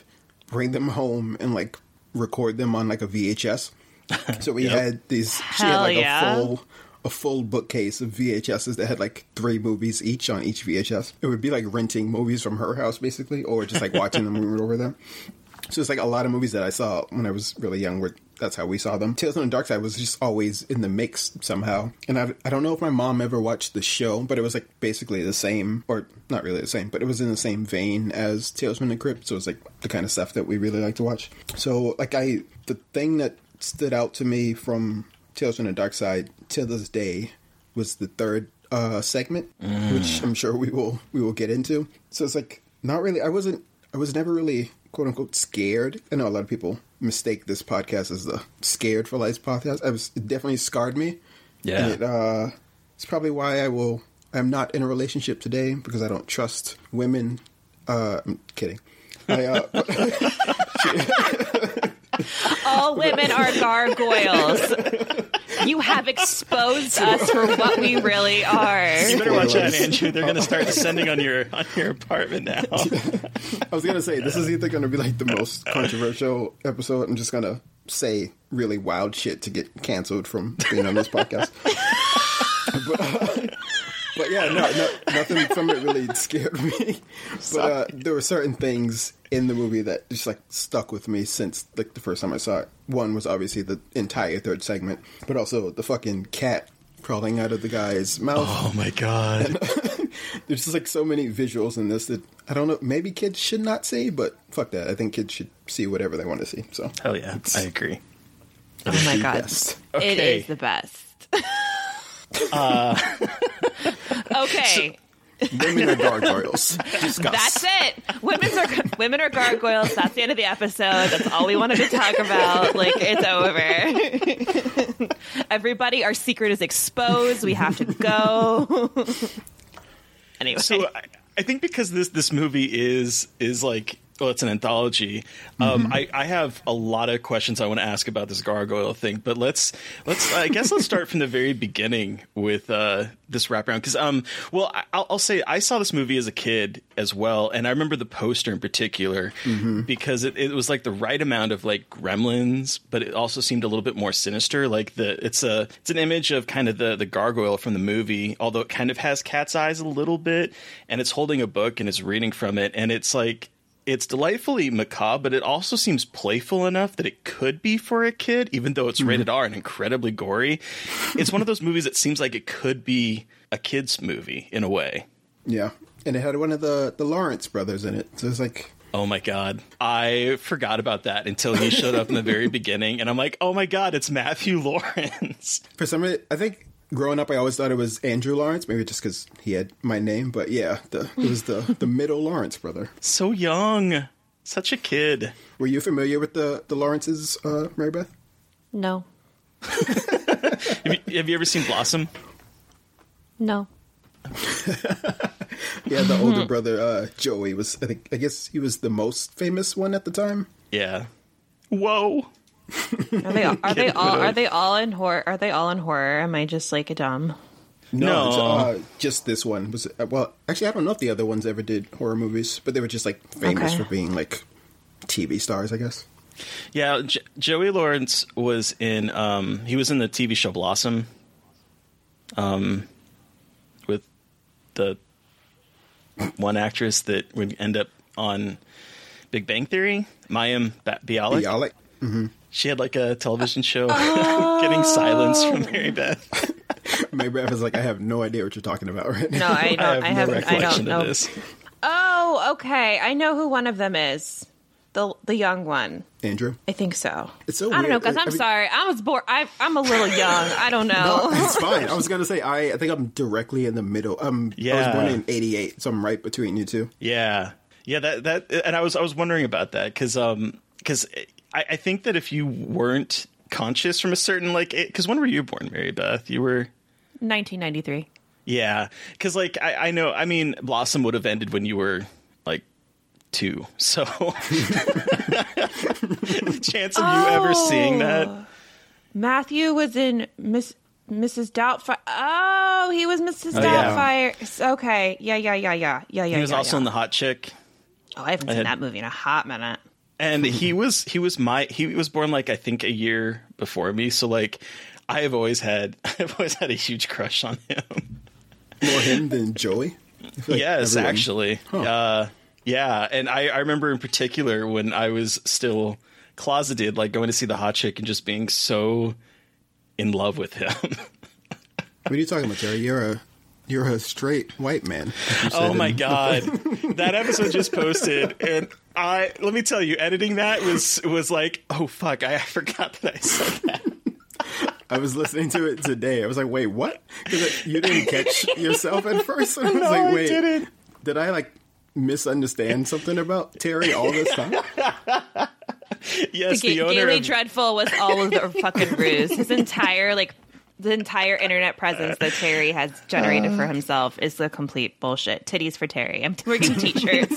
bring them home and like record them on like a VHS. So we had these. she had Hell like yeah. a full a full bookcase of VHSs that had like three movies each on each VHS. It would be like renting movies from her house basically, or just like watching them when we were over there. So it's like a lot of movies that I saw when I was really young. Were that's how we saw them. Tales from the Darkside was just always in the mix somehow. And I, I don't know if my mom ever watched the show, but it was like basically the same, or not really the same, but it was in the same vein as Tales from the Crypt. So it was like the kind of stuff that we really like to watch. So like I, the thing that stood out to me from Tales from the Darkside to this day was the third uh, segment, which I'm sure we will we will get into. So it's like not really. I wasn't. I was never really quote unquote scared. I know a lot of people mistake this podcast as the scared for life podcast. I was it definitely scarred me. Yeah. And it, uh, it's probably why I will. I'm not in a relationship today because I don't trust women. Uh, I'm kidding. I, uh, All women are gargoyles. You have exposed us for what we really are. You better watch out, Andrew. They're going to start descending on your on your apartment now. I was gonna say this is either gonna be like the most controversial episode. I'm just gonna say really wild shit to get canceled from being on this podcast. but, uh, but yeah, no, no, nothing from it really scared me. But uh, there were certain things in the movie that just like stuck with me since like the first time I saw it. One was obviously the entire third segment, but also the fucking cat crawling out of the guy's mouth. Oh my god! There's just like so many visuals in this that I don't know. Maybe kids should not see, but fuck that. I think kids should see whatever they want to see. So Hell yeah, I agree. Oh my god. best. It Okay. is the best. okay. Women are gargoyles. Discuss. That's it. Women's are women are gargoyles. That's the end of the episode. That's all we wanted to talk about. Like it's over. Everybody, our secret is exposed. We have to go. anyway, So I, I think because this this movie is is like well, it's an anthology. Um, I, I have a lot of questions I want to ask about this gargoyle thing, but let's let's I guess let's start from the very beginning with uh, this wraparound because um well I, I'll, I'll say I saw this movie as a kid as well, and I remember the poster in particular because it, it was like the right amount of like gremlins, but it also seemed a little bit more sinister. Like the it's a it's an image of kind of the the gargoyle from the movie, although it kind of has cat's eyes a little bit, and it's holding a book and it's reading from it, and it's like it's delightfully macabre, but it also seems playful enough that it could be for a kid, even though it's rated R and incredibly gory. It's one of those movies that seems like it could be a kid's movie in a way. Yeah, and it had one of the the Lawrence brothers in it. So it's like Oh my god. I forgot about that until he showed up in the very beginning and I'm like, "Oh my god, it's Matthew Lawrence." for some reason, I think growing up, I always thought it was Andrew Lawrence. Maybe just because he had my name, but yeah, the, it was the the middle Lawrence brother. So young. Such a kid. Were you familiar with the the Lawrences, uh, Mary Beth? no, Have you, have you ever seen Blossom? no. Yeah, the older brother uh, Joey was. I think. I guess he was the most famous one at the time. Yeah. Whoa. Are they are they all are they all in horror? Are they all in horror? Am I just like a dumb? No. it's, uh, just this one was. Uh, well, actually, I don't know if the other ones ever did horror movies, but they were just like famous Okay. for being like TV stars, I guess. Yeah, J- Joey Lawrence was in um he was in the TV show Blossom um with the one actress that would end up on Big Bang Theory, Mayim ba- Bialik. Bialik. She had like a television show getting silence from Mary Beth. Mary Beth is like, I have no idea what you're talking about right now. No, I don't. I, I have no haven't. I don't recollection know. of this. Oh, okay. I know who one of them is. The the young one. Andrew. I think so. It's so I don't know because I- I'm I mean- sorry. I was born. I, I'm a little young. I don't know. No, it's fine. I was gonna say I, I think I'm directly in the middle. Um, yeah. I was born in '88, so I'm right between you two. Yeah, yeah. That that, and I was I was wondering about that because um because I, I think that if you weren't conscious from a certain like because when were you born, Mary Beth? You were 1993. yeah because like I, I know I mean Blossom would have ended when you were like two, so the chance of you ever oh. seeing that. Matthew was in Miss Mrs. Doubtfire. Oh, he was Mrs. Oh, yeah. Doubtfire. Okay. Yeah, yeah, yeah, yeah, yeah, yeah. He was yeah, also yeah. in the Hot Chick. Oh, I haven't I seen had- that movie in a hot minute. And he was he was my he was born like I think a year before me. So like I have always had I've always had a huge crush on him. More him than Joey. Like yes, everyone- actually, uh, yeah. And I I remember in particular when I was still closeted, like going to see the hot chick and just being so in love with him. What are you talking about, Terry? You're a you're a straight white man. like you oh said oh my in- god, that episode just posted, and I let me tell you, editing that was was like, oh fuck, I forgot that I said that. I was listening to it today. I was like, wait, what? Because you didn't catch yourself at first. And I was No, like, I wait, didn't. did I like misunderstand something about Terry all this time? Yes, Ga- the owner Gayly of Dreadful was all of the fucking ruse. His entire like the entire internet presence that Terry has generated for himself is the complete bullshit. Titties for Terry. I'm we're getting t-shirts.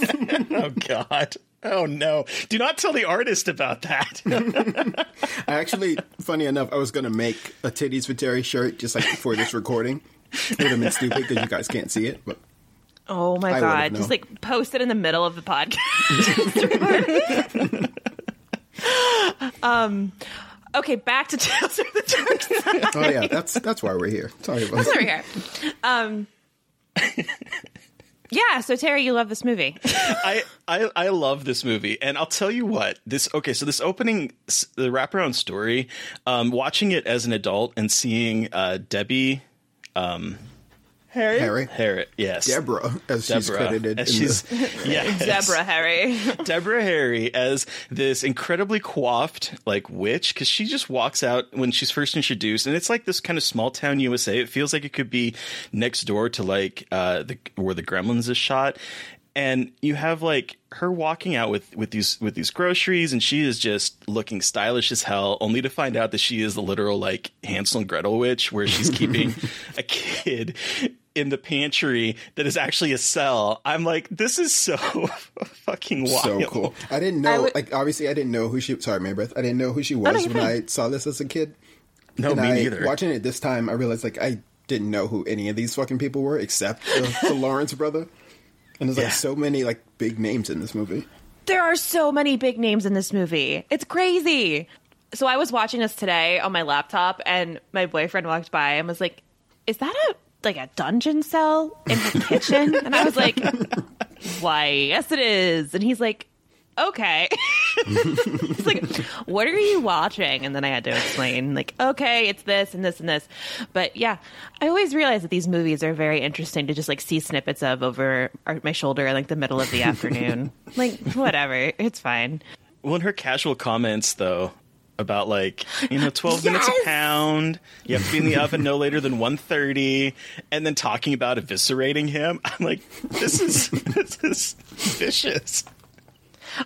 Oh God. Oh no! Do not tell the artist about that. I actually, funny enough, I was gonna make a titties for Terry shirt just like before this recording. It would have been stupid because you guys can't see it, but Oh my I god! Just like post it in the middle of the podcast. um. Okay, back to Tales from the Darkside. oh yeah, that's that's why we're here. Sorry about Over here. Um. Yeah. So Terry, you love this movie. I, I I love this movie, and I'll tell you what. This okay. So this opening, the wraparound story, um, watching it as an adult and seeing uh, Debbie, um, Harry. Harriet, yes, Deborah, as she's credited. as she's the, yes. Deborah Harry. Deborah Harry as this incredibly coiffed like witch because she just walks out when she's first introduced, and it's like this kind of small town USA. It feels like it could be next door to like uh, the where the Gremlins is shot, and you have like her walking out with with these with these groceries, and she is just looking stylish as hell. Only to find out that she is the literal like Hansel and Gretel witch, where she's keeping a kid. In the pantry, that is actually a cell. I'm like, this is so fucking wild. so cool. I didn't know. I would- like obviously, I didn't know who she. Sorry, my breath. I didn't know who she was you're when fine. I saw this as a kid. No, and me I, neither. Watching it this time, I realized like I didn't know who any of these fucking people were except the, the Lawrence brother. And there's like Yeah. so many like big names in this movie. There are so many big names in this movie. It's crazy. So I was watching this today on my laptop, and my boyfriend walked by and was like, "Is that a like a dungeon cell in the kitchen?" And I was like, "Why, yes, it is." And he's like, "Okay." he's like, "What are you watching?" And then I had to explain, like, "Okay, it's this and this and this." But yeah, I always realize that these movies are very interesting to just like see snippets of over my shoulder in like the middle of the afternoon. like, whatever, it's fine. Well, in her casual comments, though, about like you know, twelve minutes a pound, you have to be in the oven no later than one thirty, and then talking about eviscerating him. I'm like, this is this is vicious.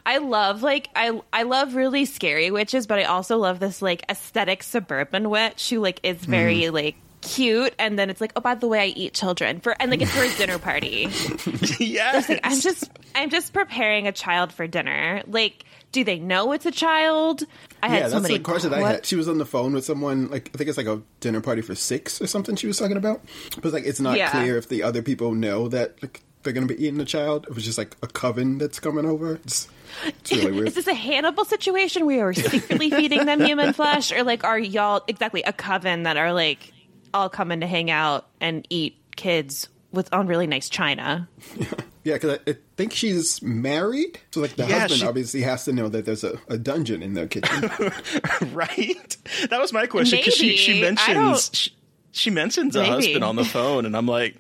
I love like I I love really scary witches, but I also love this like aesthetic suburban witch who like is very mm. like cute and then it's like oh by the way I eat children for and like it's for a dinner party. yes, Like I'm just I'm just preparing a child for dinner. Like do they know it's a child? I had yeah, so that's many the question I what- had. She was on the phone with someone, like I think it's like a dinner party for six or something. She was talking about, but like it's not Yeah. clear if the other people know that like they're gonna be eating the child. It was just like a coven that's coming over. It's, it's really weird. Is this a Hannibal situation where we're secretly feeding them human flesh, or like are y'all exactly a coven that are like all coming to hang out and eat kids with on really nice china? Yeah, because I, I think she's married, so like the Yeah, husband she- obviously has to know that there's a, a dungeon in their kitchen. right. That was my question because she she Maybe. I don't- mentions she, she mentions a husband on the phone, and I'm like.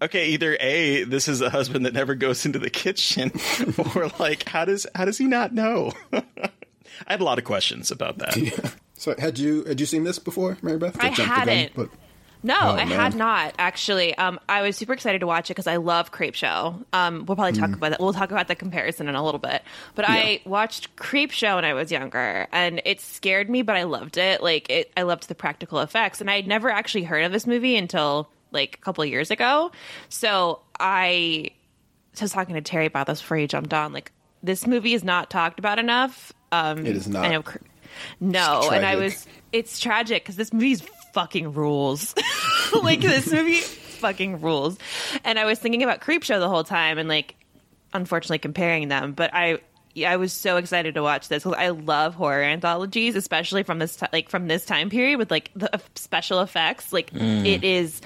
Okay, either A, this is a husband that never goes into the kitchen, or like, how does how does he not know? I had a lot of questions about that. so had you had you seen this before, Mary Beth? I jumped the gun, hadn't. but No, Oh, I man. had not actually. Um, I was super excited to watch it because I love Creepshow. Um, we'll probably talk about that. We'll talk about the comparison in a little bit. But I watched Creepshow when I was younger, and it scared me, but I loved it. Like it, I loved the practical effects, and I had never actually heard of this movie until like a couple years ago. So I was talking to Terry about this before he jumped on. Like this movie is not talked about enough. Um, It is not. I know. No, and I was. It's tragic because this movie's fucking rules. like this movie fucking rules. And I was thinking about Creepshow the whole time, and like, unfortunately comparing them. But I. I was so excited to watch this 'cause I love horror anthologies, especially from this ti- like from this time period with like the special effects. Like mm. it is,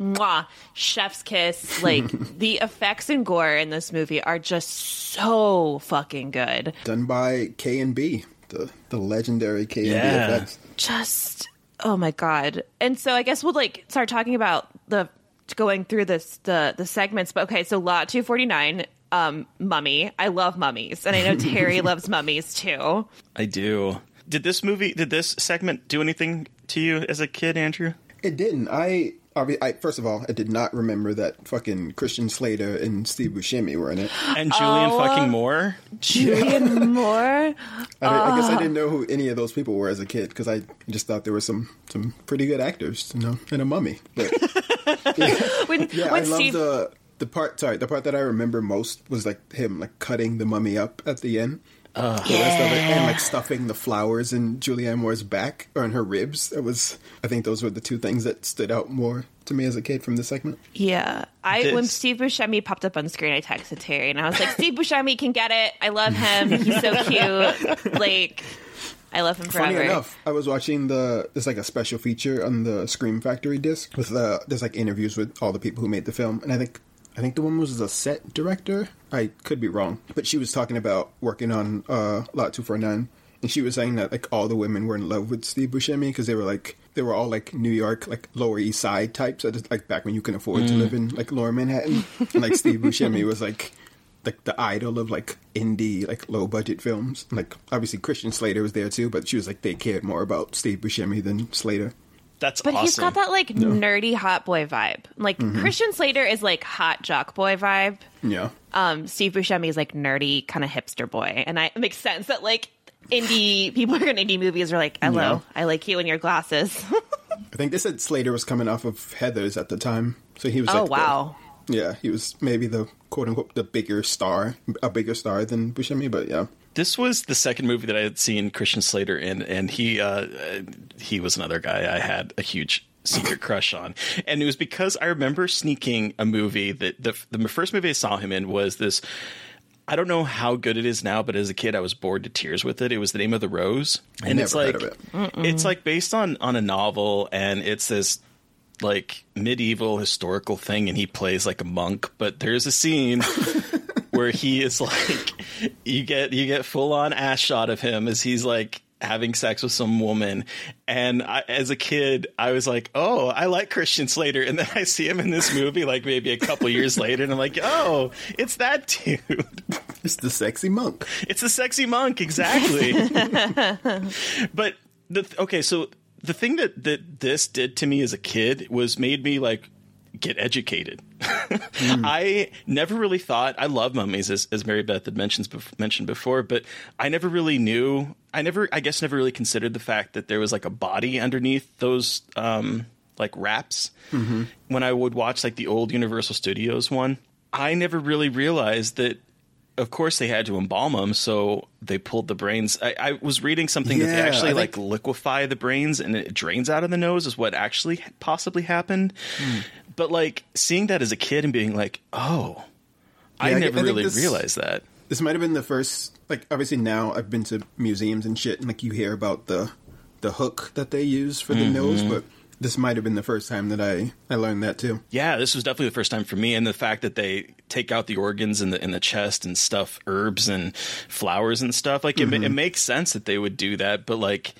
mwah, chef's kiss. Like the effects and gore in this movie are just so fucking good. done by KNB, the the legendary KNB Yeah. effects. just oh my god and so i guess we'll like start talking about the going through this the the segments but okay so lot 249 um mummy i love mummies and i know terry loves mummies too I do. Did this movie, did this segment do anything to you as a kid, Andrew? It didn't. I, obvi- I first of all, I did not remember that fucking Christian Slater and Steve Buscemi were in it. And Julianne Oh. fucking Moore? julianne moore I, didn't- I guess I didn't know who any of those people were as a kid because I just thought there were some some pretty good actors, you know, and a mummy. But when, yeah, when I love the The part, sorry, the part that I remember most was like him like cutting the mummy up at the end. Uh, the rest of it, and like stuffing the flowers in Julianne Moore's back or in her ribs. It was, I think, those were the two things that stood out more to me as a kid from the segment. Yeah. I when Steve Buscemi popped up on screen, I texted Terry and I was like, Steve Buscemi can get it. I love him. He's so cute. Like I love him forever. Funny enough, I was watching the there's like a special feature on the Scream Factory disc with the there's like interviews with all the people who made the film, and I think I think the woman was a set director. I could be wrong, but she was talking about working on uh, Lot Two Four Nine, and she was saying that like all the women were in love with Steve Buscemi because they were like they were all like New York like Lower East Side types, just, like back when you can afford to live in like Lower Manhattan, and like Steve Buscemi was like like the idol of like indie like low budget films. Like obviously Christian Slater was there too, but she was like they cared more about Steve Buscemi than Slater. That's But awesome. he's got that like nerdy hot boy vibe. Like Mm-hmm. Christian Slater is like hot jock boy vibe. Yeah. Um, Steve Buscemi is like nerdy kind of hipster boy, and I it makes sense that like indie people who are in indie movies are like, hello, Yeah. I like you and your glasses. I think they said Slater was coming off of Heathers at the time, so he was. oh like the- wow. yeah, he was maybe the quote unquote the bigger star, a bigger star than Buscemi, but yeah. This was the second movie that I had seen Christian Slater in, and he uh, uh, he was another guy I had a huge secret crush on, and it was because I remember sneaking a movie that the the first movie I saw him in was this. I don't know how good it is now, but as a kid, I was bored to tears with it. It was the name of the rose, I and never it's like heard of it. it's like based on on a novel, and it's this like medieval historical thing, and he plays like a monk. But there's a scene where he is like you get you get full on ass shot of him as he's like having sex with some woman and I, as a kid i was like oh i like christian slater and then i see him in this movie like maybe a couple years later and i'm like oh it's that dude It's the sexy monk. it's the sexy monk exactly but the okay so the thing that that this did to me as a kid was made me like get educated I never really thought I love mummies as, as Mary Beth had mentioned mentioned before, but I never really knew. I never, I guess, never really considered the fact that there was like a body underneath those um, like wraps. When I would watch like the old Universal Studios one, I never really realized that. Of course, they had to embalm them, so they pulled the brains. I, I was reading something that they actually I like liquefy the brains and it drains out of the nose is what actually possibly happened. Hmm. But like seeing that as a kid and being like, oh, I Yeah, I- never I really this- realized that. This might have been the first. Like obviously now I've been to museums and shit, and like you hear about the the hook that they use for the Mm-hmm. nose, but this might have been the first time that I I learned that too. Yeah, this was definitely the first time for me, and the fact that they take out the organs in the in the chest and stuff herbs and flowers and stuff. Like it, ma- it makes sense that they would do that, but like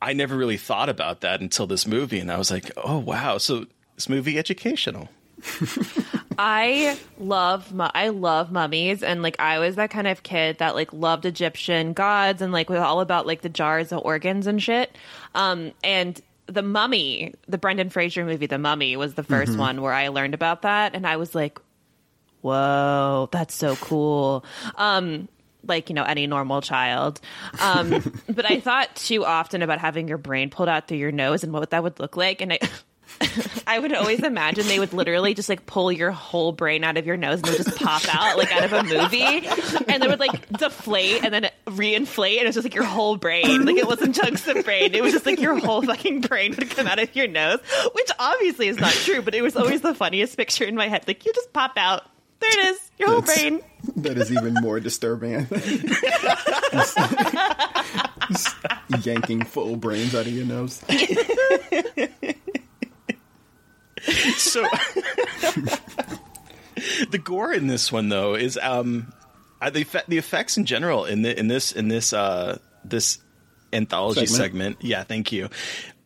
I never really thought about that until this movie, and I was like, oh wow, so this movie educational. I love I love mummies and like I was that kind of kid that like loved Egyptian gods and like was all about like the jars of organs and shit. Um and the Mummy, the Brendan Fraser movie The Mummy was the 1st one where I learned about that and I was like whoa, that's so cool. Um like you know any normal child um but i thought too often about having your brain pulled out through your nose and what that would look like and i I would always imagine they would literally just like pull your whole brain out of your nose and would just pop out like out of a movie. And they would like deflate and then reinflate and it was just like your whole brain. Like it wasn't chunks of brain. It was just like your whole fucking brain would come out of your nose, which obviously is not true, but it was always the funniest picture in my head. Like you just pop out. There it is. Your whole That's- brain. That is even more disturbing. I think. Yanking full brains out of your nose. So the gore in this one though is um the the effects in general in the, in this in this uh this anthology Segment? segment. Yeah, thank you.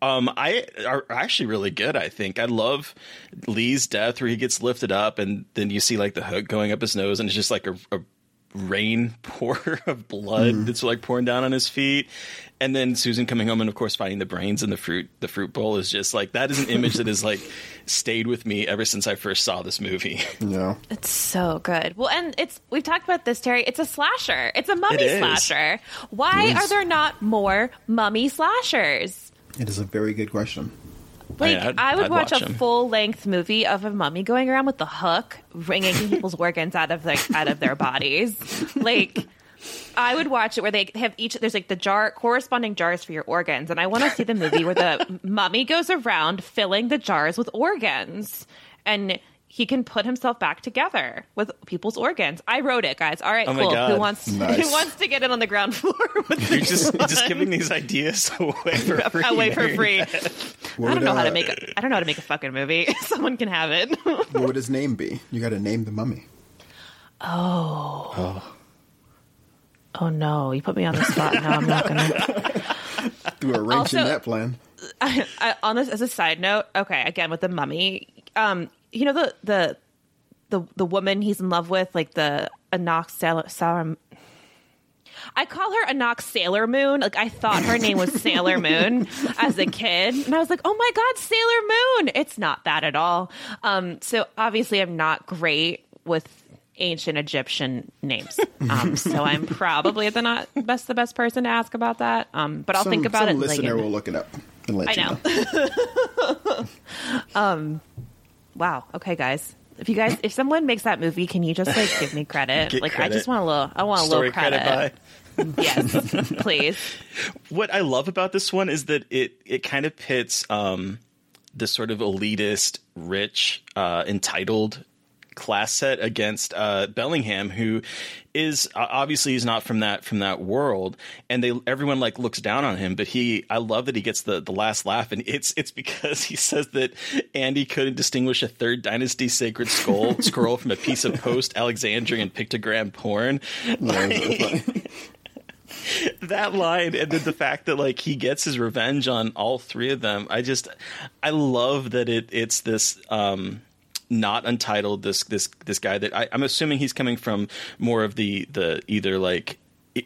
Um, I are actually really good. I think I love Lee's death where he gets lifted up and then you see like the hook going up his nose and it's just like a, a rain pour of blood mm-hmm. that's like pouring down on his feet. And then Susan coming home and of course finding the brains in the fruit the fruit bowl is just like that is an image that has like stayed with me ever since I first saw this movie. Yeah. It's so good. Well, and it's we've talked about this, Terry. It's a slasher. It's a mummy It is. slasher. Why are there not more mummy slashers? It is a very good question. Like I would I'd watch, watch a full length movie of a mummy going around with the hook, wringing people's organs out of their out of their bodies. Like I would watch it where they have each. There's like the jar corresponding jars for your organs, and I want to see the movie where the mummy goes around filling the jars with organs, and he can put himself back together with people's organs. I wrote it, guys. All right, Oh cool. Who wants Nice. who wants to get in on the ground floor? With You're this just you're just giving these ideas away for free. away for free. What I don't would, know how to uh, make. A, I don't know how to make a fucking movie. Someone can have it. What would his name be? You got to name the mummy. Oh Oh no, you put me on the spot. Now I'm not gonna. Threw a wrench in that plan. I, I, on this, as a side note, okay, again with the mummy, um, you know the the the the woman he's in love with, like the Anox Sailor. I call her Anox Sailor Moon. Like I thought her name was Sailor Moon as a kid, and I was like, "Oh my god, Sailor Moon!" It's not that at all. Um, so obviously, I'm not great with ancient Egyptian names. Um, so I'm probably the not best the best person to ask about that. Um, but I'll some, think about some it. like, listener in- will look it up and let I you know. know. um, wow. Okay, guys. If you guys, if someone makes that movie, can you just like give me credit? Get like, I just want a little. I want a Story little credit. credit yes, please. what I love about this one is that it it kind of pits um, this sort of elitist, rich, uh, entitled class set against uh, Bellingham, who is uh, obviously he's not from that from that world, and they everyone like looks down on him. But he, I love that he gets the the last laugh, and it's it's because he says that Andy couldn't distinguish a third dynasty sacred skull scroll from a piece of post Alexandrian pictogram porn. that line and then the fact that like he gets his revenge on all three of them i just i love that it it's this um not untitled this this this guy that I, i'm assuming he's coming from more of the the either like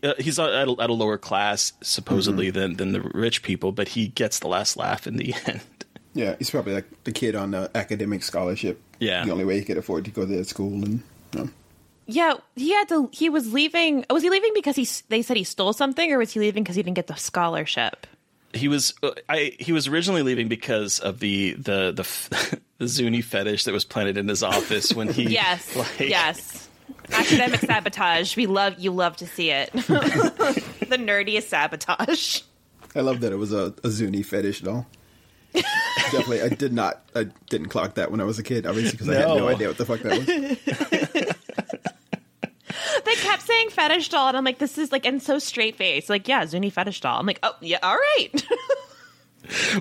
uh, he's at a, at a lower class supposedly than than the rich people but he gets the last laugh in the end Yeah, he's probably like the kid on the academic scholarship. Yeah. the only way he could afford to go to that school, and you know, Yeah, he had to. He was leaving. Was he leaving because he? They said he stole something, or was he leaving because he didn't get the scholarship? He was uh, I he was originally leaving because of the the the, the Zuni fetish that was planted in his office when he Yes, like, yes. Academic sabotage. We love you. Love to see it. the nerdiest sabotage. I love that it was a, a Zuni fetish doll. Definitely, I did not. I didn't clock that when I was a kid, obviously, because I had no No. idea what the fuck that was. They kept saying fetish doll, and I'm like, this is like, and so straight face. Like, yeah, Zuni fetish doll. I'm like, oh yeah, all right.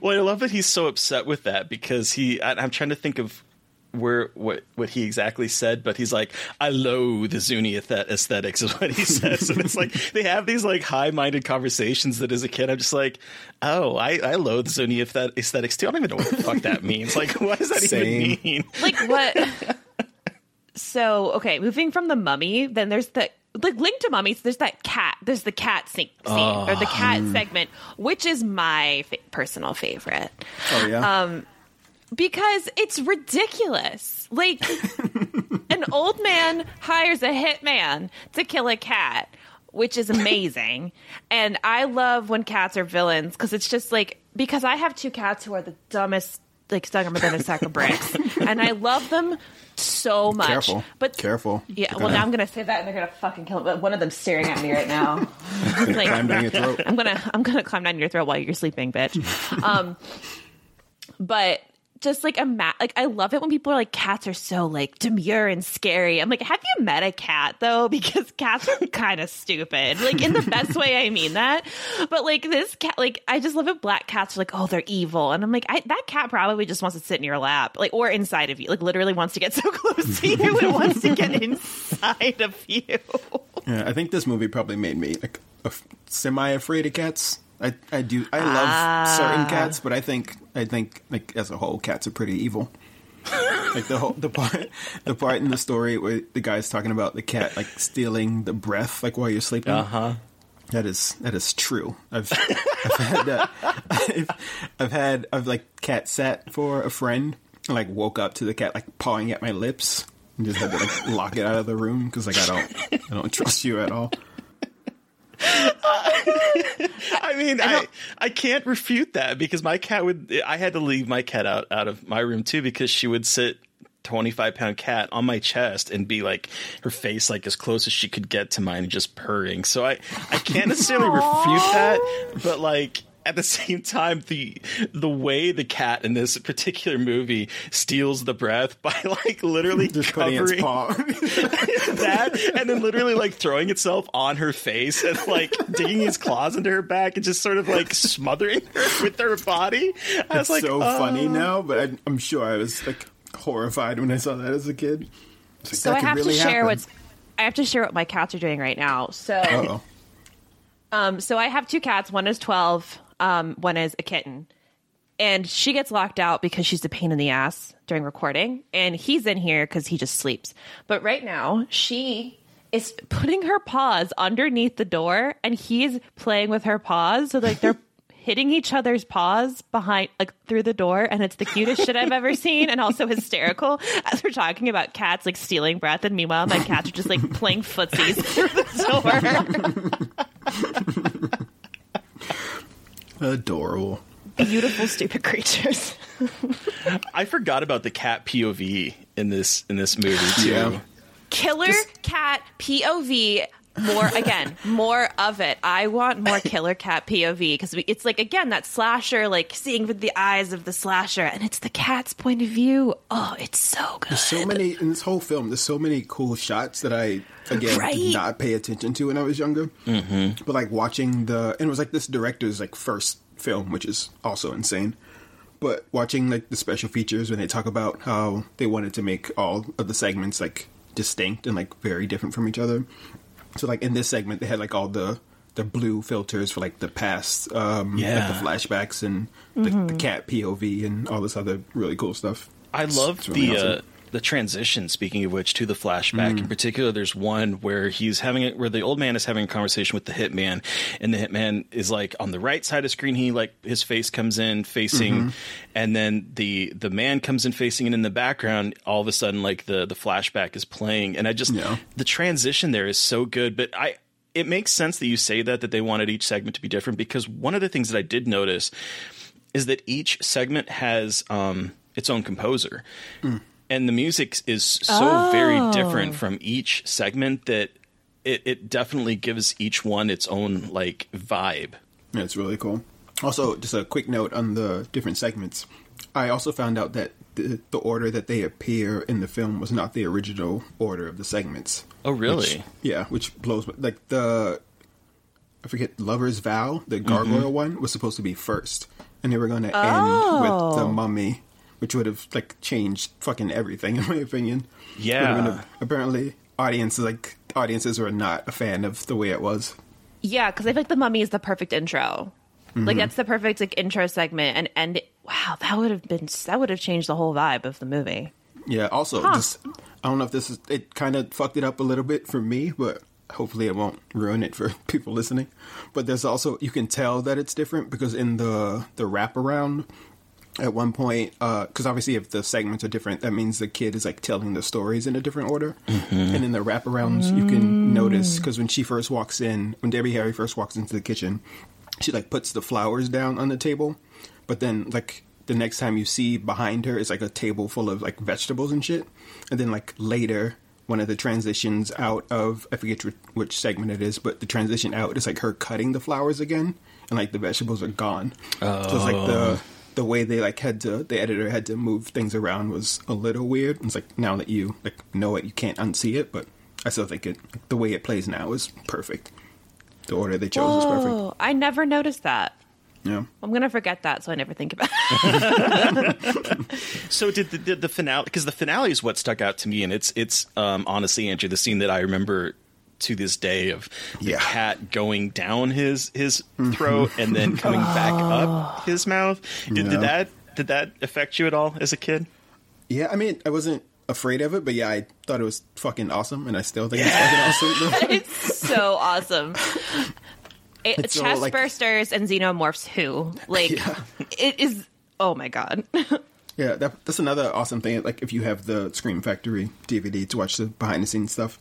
Well, I love that he's so upset with that because he. I, I'm trying to think of where what what he exactly said, but he's like, "I loathe the Zuni aesthet- aesthetics," is what he says, and it's like they have these like high-minded conversations that as a kid I'm just like, "Oh, I I loathe Zuni aesthet- aesthetics too." I don't even know what the fuck that means. Like, what does that Same. even mean? like what? So okay, moving from the mummy, then there's the like linked to mummies. There's that cat. There's the cat scene, scene or the cat segment, which is my fa- personal favorite. Oh yeah, um, because it's ridiculous. Like an old man hires a hitman to kill a cat, which is amazing. and I love when cats are villains because it's just like because I have two cats who are the dumbest, like dumber than a sack of bricks, and I love them so much. Careful. but Careful. Yeah, well, now I'm gonna say that, and they're gonna fucking kill me. But one of them's staring at me right now. Like, climb down your throat. I'm gonna I'm gonna climb down your throat while you're sleeping, bitch. Um, but just like a mat, like I love it when people are like cats are so like demure and scary. I'm like, have you met a cat though? Because cats are kind of stupid, like in the best way. I mean that, but like this cat, like I just love it. Black cats are like, oh, they're evil, and I'm like, I, that cat probably just wants to sit in your lap, like or inside of you, like literally wants to get so close to you and wants to get inside of you. yeah. I think this movie probably made me like semi afraid of cats. I I do I love certain cats, but I think I think like as a whole, cats are pretty evil. like the whole the part the part in the story where the guy's talking about the cat like stealing the breath like while you're sleeping. Uh huh. That is that is true. I've I've had that. I've, I've had I've like cat sat for a friend. and, Like woke up to the cat like pawing at my lips and just had to like lock it out of the room because like I don't I don't trust you at all. I mean, I, I can't refute that because my cat would. I had to leave my cat out out of my room too because she would sit. 25 pound cat on my chest and be like her face like as close as she could get to mine and just purring so i i can't necessarily refute that but like at the same time the the way the cat in this particular movie steals the breath by like literally Just putting its covering paw. that and then literally like throwing itself on her face and like digging his claws into her back and just sort of like smothering her with her body. I was like, so oh. funny now, but I, I'm sure I was like horrified when I saw that as a kid. Like, So I have really to share happen. what's I have to share what my cats are doing right now. So Uh-oh. um so I have two cats, one is 12, um one is a kitten. And she gets locked out because she's a pain in the ass during recording and he's in here cuz he just sleeps. But right now, she is putting her paws underneath the door and he's playing with her paws so like they're hitting each other's paws behind like through the door and it's the cutest shit I've ever seen and also hysterical as we're talking about cats like stealing breath and meanwhile my cats are just like playing footsies through the door. Adorable. Beautiful stupid creatures. I forgot about the cat POV in this in this movie too. Yeah. Killer cat POV more again more of it i want more killer cat pov because it's like again that slasher like seeing with the eyes of the slasher and it's the cat's point of view oh it's so good There's So many in this whole film. There's so many cool shots that I again Right. did not pay attention to when I was younger. Mm-hmm. But like watching the and it was like this director's like first film, which is also insane. But watching like the special features when they talk about how they wanted to make all of the segments like distinct and like very different from each other. So like in this segment, they had like all the the blue filters for like the past, um, Yeah. like the flashbacks and the, the cat POV and all this other really cool stuff. I It's- love really the awesome. uh, the transition. Speaking of which, to the flashback Mm. in particular, there's one where he's having it, where the old man is having a conversation with the hitman, and the hitman is like on the right side of screen. He like his face comes in facing, Mm-hmm. and then the the man comes in facing, and in the background, all of a sudden, like the the flashback is playing, and I just Yeah. the transition there is so good, but I. It makes sense that you say that that they wanted each segment to be different because one of the things that I did notice is that each segment has um, its own composer, and the music is so very oh. different from each segment that it, it definitely gives each one its own like vibe. Yeah, it's really cool. Also, just a quick note on the different segments. I also found out that the, the order that they appear in the film was not the original order of the segments. Oh, really? Which- yeah, which blows my- like the I forget Lover's Vow, the gargoyle mm-hmm. one was supposed to be first, and they were going to end with the oh. Mummy, which would have like changed fucking everything in my opinion. Yeah. Would've been a- apparently audiences like audiences were not a fan of the way it was. yeah because i feel like the mummy is the perfect intro Mm-hmm. like that's the perfect like intro segment and end wow that would have been that would have changed the whole vibe of the movie Yeah. Also, just I don't know if this is it. Kind of fucked it up a little bit for me, but hopefully it won't ruin it for people listening. But there's also you can tell that it's different because in the the wraparound at one point, uh, because obviously if the segments are different, that means the kid is like telling the stories in a different order. Mm-hmm. And in the wraparounds, you can mm. notice because when she first walks in, when Debbie Harry first walks into the kitchen, she like puts the flowers down on the table, but then like the next time you see behind her is like a table full of like vegetables and shit, and then like later. One of the transitions out of I forget which, which segment it is, but the transition out is like her cutting the flowers again, and like the vegetables are gone. So it's like the oh. The way they like had to the editor had to move things around was a little weird. It's like now that you like know it, you can't unsee it, but I still think it the way it plays now is perfect. The order they chose is perfect. oh i never noticed that Yeah. i'm gonna forget that so i never think about it So did the, did the finale? Because the finale is what stuck out to me, and it's it's um, honestly, Andrew, the scene that I remember to this day of the Yeah. cat going down his his mm-hmm. throat and then coming back oh. up his mouth. Did, Yeah. did that did that affect you at all as a kid? Yeah, I mean, I wasn't afraid of it, but yeah, I thought it was fucking awesome, and I still think it's fucking awesome. it's so awesome it, It's so, chest like- bursters and xenomorphs who like it is oh my god Yeah, that, that's another awesome thing. Like, if you have the Scream Factory DVD to watch the behind the scenes stuff,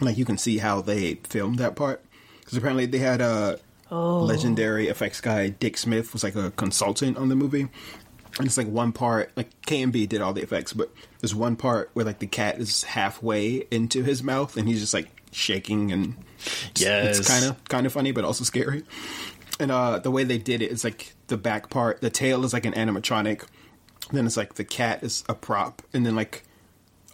like you can see how they filmed that part. Because apparently they had uh, legendary effects guy Dick Smith was like a consultant on the movie. And it's like one part, like KNB did all the effects, but there's one part where like the cat is halfway into his mouth and he's just like shaking and it's- Yes. it's kind of kind of funny but also scary. And uh the way they did it is like the back part, the tail is like an animatronic, then it's like the cat is a prop, and then like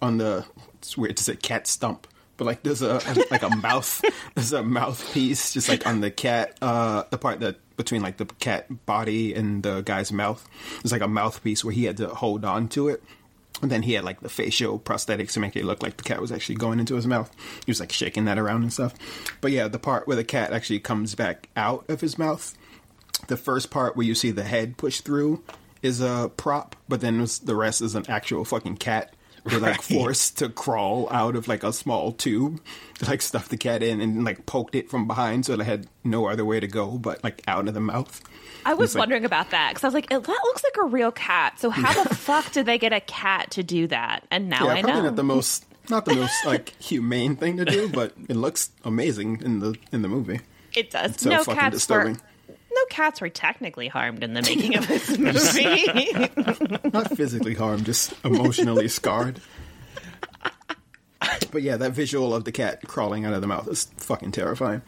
on the it's weird to say cat stump, but like there's a, like a mouth there's a mouthpiece just like on the cat uh the part that between like the cat body and the guy's mouth. There's like a mouthpiece where he had to hold on to it. And then he had like the facial prosthetics to make it look like the cat was actually going into his mouth. He was like shaking that around and stuff. But yeah, the part where the cat actually comes back out of his mouth, the first part where you see the head push through is a prop, but then it's- the rest is an actual fucking cat. They're like forced to crawl out of like a small tube to like stuff the cat in and like poked it from behind so it had no other way to go but like out of the mouth. I was It's like- wondering about that because I was like, "It- that looks like a real cat. So how the fuck did they get a cat to do that? And now yeah, I know. not the most not the most like humane thing to do, but it looks amazing in the in the movie. it does. so no fucking cats disturbing. were. No cats were technically harmed in the making of this movie. Not physically harmed, just emotionally scarred. But yeah, that visual of the cat crawling out of the mouth is fucking terrifying.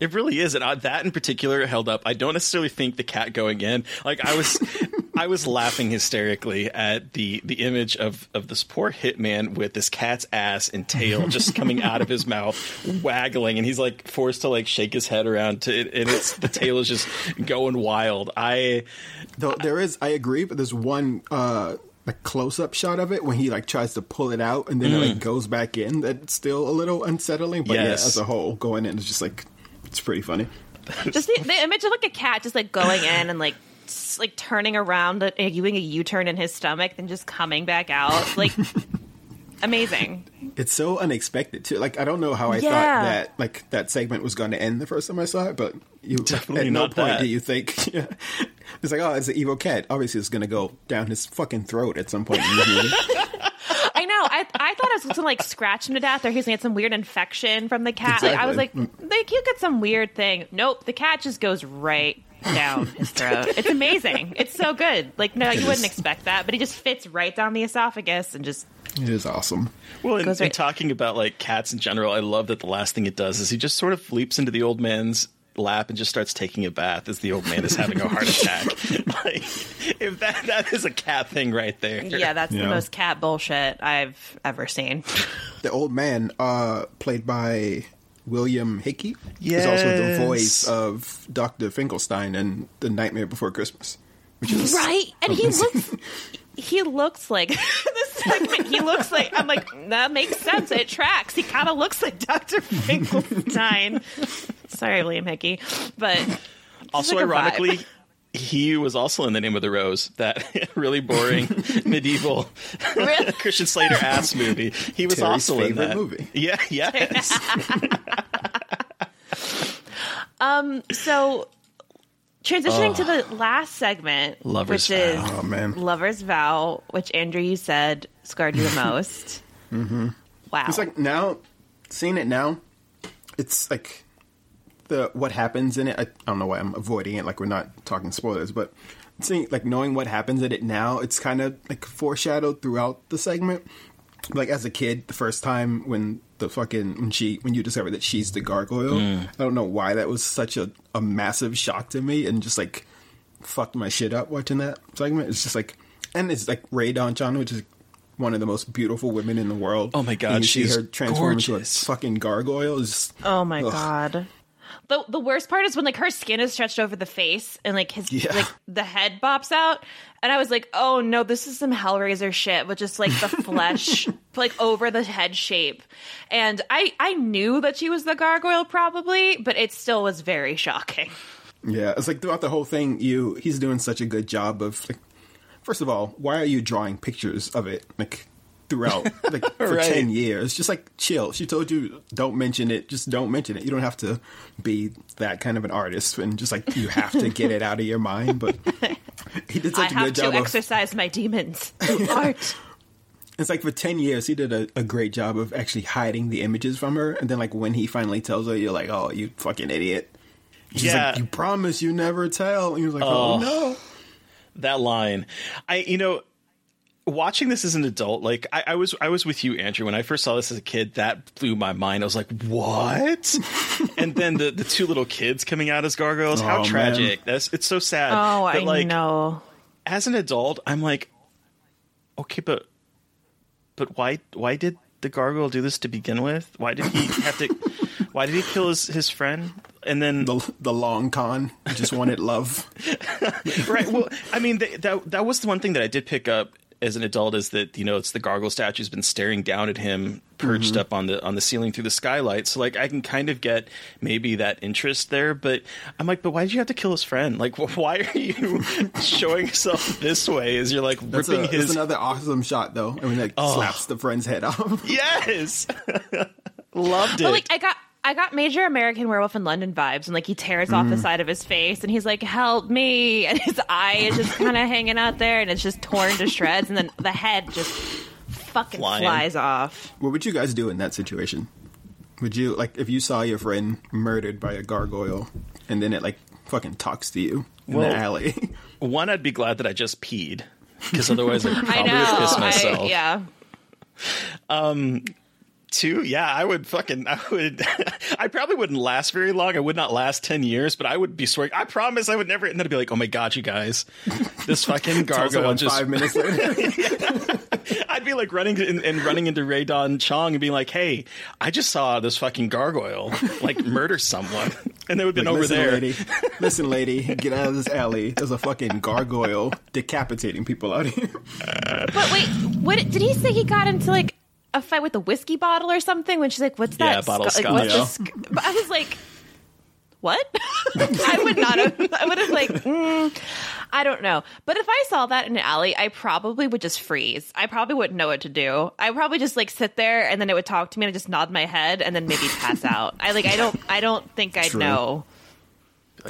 It really is, and that in particular held up. I don't necessarily think the cat going in. Like I was, I was laughing hysterically at the the image of of this poor hitman with this cat's ass and tail just coming out of his mouth, waggling, and he's like forced to like shake his head around to, and it's the tail is just going wild. I Though there is, I agree, but there's one uh like close up shot of it when he like tries to pull it out and then it like goes back in. That's still a little unsettling. But yeah, as a whole, going in is just like it's pretty funny. just the, the image of like a cat just like going in and like s- like turning around, uh, doing a U turn in his stomach, then just coming back out. Like amazing. It's so unexpected too. Like I don't know how I Yeah. thought that like that segment was going to end the first time I saw it, but you Definitely at no point that. do you think yeah. it's like oh it's an evil cat. Obviously it's going to go down his fucking throat at some point in the movie. I know. I I thought I was gonna like scratch him to death, or he's gonna get some weird infection from the cat. Like, I was like, Exactly. they could get some weird thing. Nope, the cat just goes right down his throat. It's amazing. It's so good. Like, no, you wouldn't expect that, but he just fits right down the esophagus and just it is awesome. Well, in, Goes in right- talking about like cats in general, I love that the last thing it does is he just sort of leaps into the old man's lap and just starts taking a bath as the old man is having a heart attack. like, if that that is a cat thing right there. yeah, that's the most cat bullshit I've ever seen. The old man, uh, played by William Hickey, is also the voice of Doctor Finkelstein in The Nightmare Before Christmas, which is Right, and he looks. He looks like this segment. He looks like I'm like that makes sense. It tracks. He kind of looks like Doctor Finkelstein. Sorry, William Hickey, but Also, like a vibe. ironically, he was also in The Name of the Rose, that really boring medieval Really? Christian Slater ass movie. He was Terry's also in favorite that movie. Yeah, yes. so transitioning to the last segment, Lover's which is oh man, Lover's Vow, which Andrew you said scarred you the most. mm-hmm. Wow, It's like now, seeing it now, it's like the what happens in it. I, I don't know why I'm avoiding it. Like we're not talking spoilers, but seeing like knowing what happens in it now, it's kind of like foreshadowed throughout the segment. Like as a kid, the first time when the fucking when she when you discover that she's the gargoyle, mm. I don't know why that was such a, a massive shock to me and just like fucked my shit up watching that segment. It's just like and it's like Rae Dawn Chong, which is one of the most beautiful women in the world. Oh my God, And you see she's her transform into gorgeous. a fucking gargoyle. Is Oh my Ugh. god. The the worst part is when like her skin is stretched over the face and like his Yeah. like the head bops out and I was like, "Oh no, this is some Hellraiser shit with just like the flesh like over the head shape." And I I knew that she was the gargoyle probably, but it still was very shocking. Yeah, it's like throughout the whole thing, you he's doing such a good job of. Like, first of all, why are you drawing pictures of it like throughout like for Right. ten years? Just like chill. She told you don't mention it. Just don't mention it. You don't have to be that kind of an artist and just like you have to get it out of your mind. But he did I such a have good to job of. exercise my demons through art. It's like for ten years he did a, a great job of actually hiding the images from her, and then like when he finally tells her, you're like, oh, you fucking idiot. She's Yeah. like, "You promise you never tell." And he was like, "Oh, oh. no." that line i you know watching this as an adult like I, I was i was with you andrew when i first saw this as a kid that blew my mind i was like what and then the the two little kids coming out as gargoyles Oh, how man. tragic that's it's so sad Oh, But, I like know. as an adult i'm like okay but but why why did the gargoyle do this to begin with why did he have to why did he kill his his friend and then The the long con just wanted love. right. Well, I mean, th- that that was the one thing that I did pick up as an adult is that you know it's the gargoyle statue's been staring down at him, perched Mm-hmm. up on the on the ceiling through the skylight. So like I can kind of get maybe that interest there, but I'm like, but why did you have to kill his friend? Like, wh- why are you showing yourself this way? As you're like That's, ripping a, that's his another awesome shot, though. I mean, like slaps the friend's head off. yes, loved it. But like I got I got major American Werewolf in London vibes, and like he tears off Mm. the side of his face, and he's like, "Help me!" and his eye is just kind of hanging out there, and it's just torn to shreds, and then the head just fucking Flying. flies off. What would you guys do in that situation? Would you like if you saw your friend murdered by a gargoyle and then it like fucking talks to you in Well, the alley? one, I'd be glad that I just peed because otherwise I'd I probably know, piss I, myself. yeah. Two, yeah, I would fucking, I would, I probably wouldn't last very long. I would not last 10 years, but I would be swearing, I promise I would never, and then I'd be like, oh my god, you guys, this fucking gargoyle just, five minutes later. I'd be like running in, and running into Rae Dawn Chong and being like, hey, I just saw this fucking gargoyle, like, murder someone. And they would have been Like, over listen, there. lady. Listen, lady. Get out of this alley. There's a fucking gargoyle decapitating people out here. But wait, what did he say? He got into like a fight with a whiskey bottle or something? When she's like, "What's that?" Yeah, bottle sc- like, what's scotch. sc-" I was like, "What?" I would not have. I would have like, mm, I don't know. But if I saw that in an alley, I probably would just freeze. I probably wouldn't know what to do. I would probably just like sit there, and then it would talk to me, and I just nod my head, and then maybe pass out. I like. I don't. I don't think I'd True. know.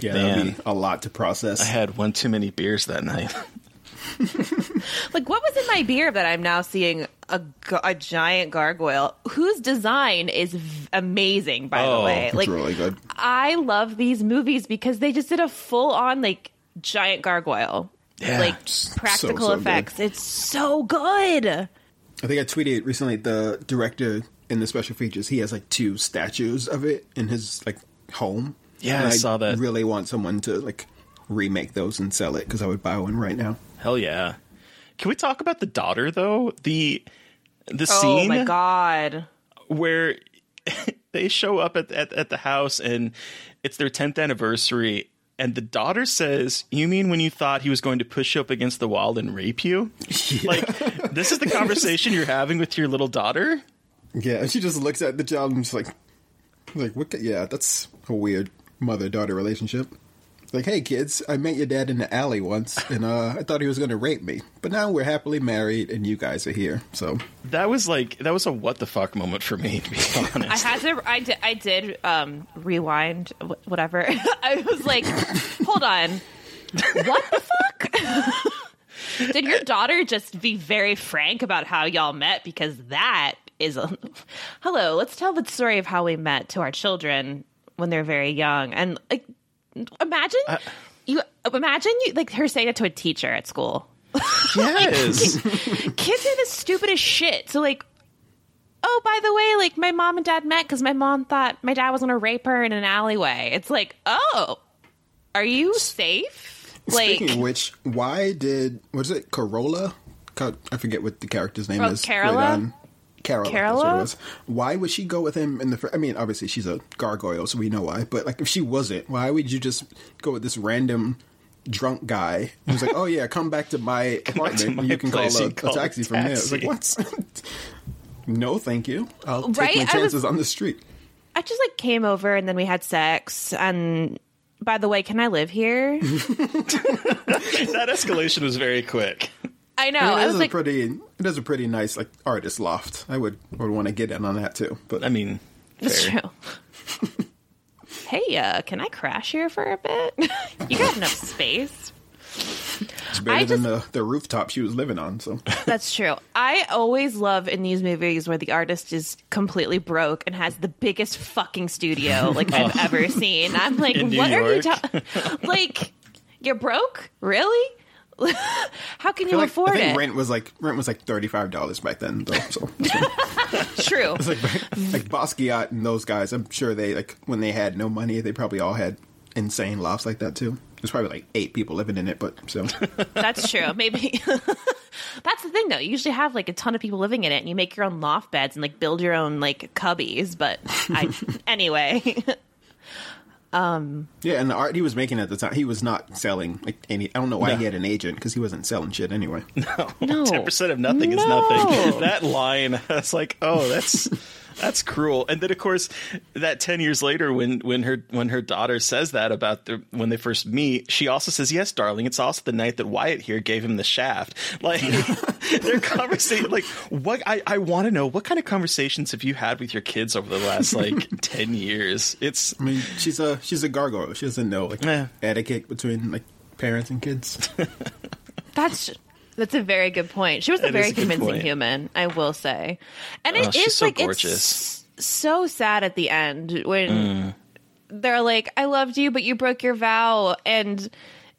Yeah, that'd be a lot to process. I had one too many beers that night. Like, what was in my beer that I'm now seeing a, a giant gargoyle whose design is v- amazing, by Oh, the way. it's Like, really good. I love these movies because they just did a full on, like, giant gargoyle. Yeah, like, practical so, so good. effects. It's so good. I think I tweeted recently the director in the special features, he has like two statues of it in his like home. Yeah, And I saw that. really want someone to like remake those and sell it because I would buy one right now. Hell yeah. Can we talk about the daughter though? The, the Oh scene. my god. where they show up at, at at the house and it's their 10th anniversary and the daughter says, "You mean when you thought he was going to push you up against the wall and rape you?" Like this is the conversation you're having with your little daughter? Yeah, and she just looks at the child and just like, like what? Yeah, that's a weird mother daughter relationship. Like, hey kids, I met your dad in the alley once, and uh, I thought he was going to rape me, but now we're happily married, and you guys are here. So That was like that was a what the fuck moment for me to be honest. I had to. I did. I did um, rewind. Whatever. I was like, hold on. What the fuck? did your daughter just be very frank about how y'all met? Because that is a. Hello. Let's tell the story of how we met to our children when they're very young, and like, imagine you. Imagine you like her saying it to a teacher at school. yes. kids are the stupidest shit. So like, oh, by the way, like my mom and dad met because my mom thought my dad was gonna rape her in an alleyway. It's like, oh, are you safe? Like, Speaking of which, why did was it Corolla? I forget what the character's name Oh, is. Carola? Right on. Carola. What Carola? it was. Why would she go with him in the? Fir- I mean, obviously she's a gargoyle, so we know why. But like, if she wasn't, why would you just go with this random drunk guy who's like, "Oh yeah, come back to my apartment. my and you can call a, call a a taxi from there." It's like, what? no, thank you. I'll take Right? my I was- chances on the street. I just like came over and then we had sex. And by the way, can I live here? that escalation was very quick. I know. I mean, I it was is like, a pretty, it is a pretty nice like artist loft. I would would want to get in on that too. But I mean, That's fair. true. hey, uh, can I crash here for a bit? you got enough space. It's better I than just- the, the rooftop she was living on. So That's true. I always love in these movies where the artist is completely broke and has the biggest fucking studio like I've ever seen. I'm like, In New what are you talking? like, you're broke? Really? How can you like, afford I think it? rent was like rent was like thirty five dollars back then though. So True. like like Basquiat and those guys, I'm sure they like when they had no money, they probably all had insane lofts like that too. There's probably like eight people living in it, but so That's true. Maybe that's the thing, though. You usually have like a ton of people living in it, and you make your own loft beds and like build your own like cubbies. But I, anyway, Um, yeah. And the art he was making at the time, he was not selling like any. I don't know why No. he had an agent because he wasn't selling shit anyway. no, Ten percent of nothing is nothing. That line, that's like, oh, that's that's cruel. And then of course, that ten years later, when when her when her daughter says that about the when they first meet, she also says, "Yes, darling, it's also the night that Wyatt here gave him the shaft." Like their conversation, like what I I want to know what kind of conversations have you had with your kids over the last like ten years? It's I mean, she's a she's a gargoyle. She doesn't know like Yeah. etiquette between like parents and kids. that's that's a very good point. She was a very a convincing point. human, I will say. And Oh, it is she's so like gorgeous. it's so sad at the end when Mm. they're like, "I loved you, but you broke your vow," and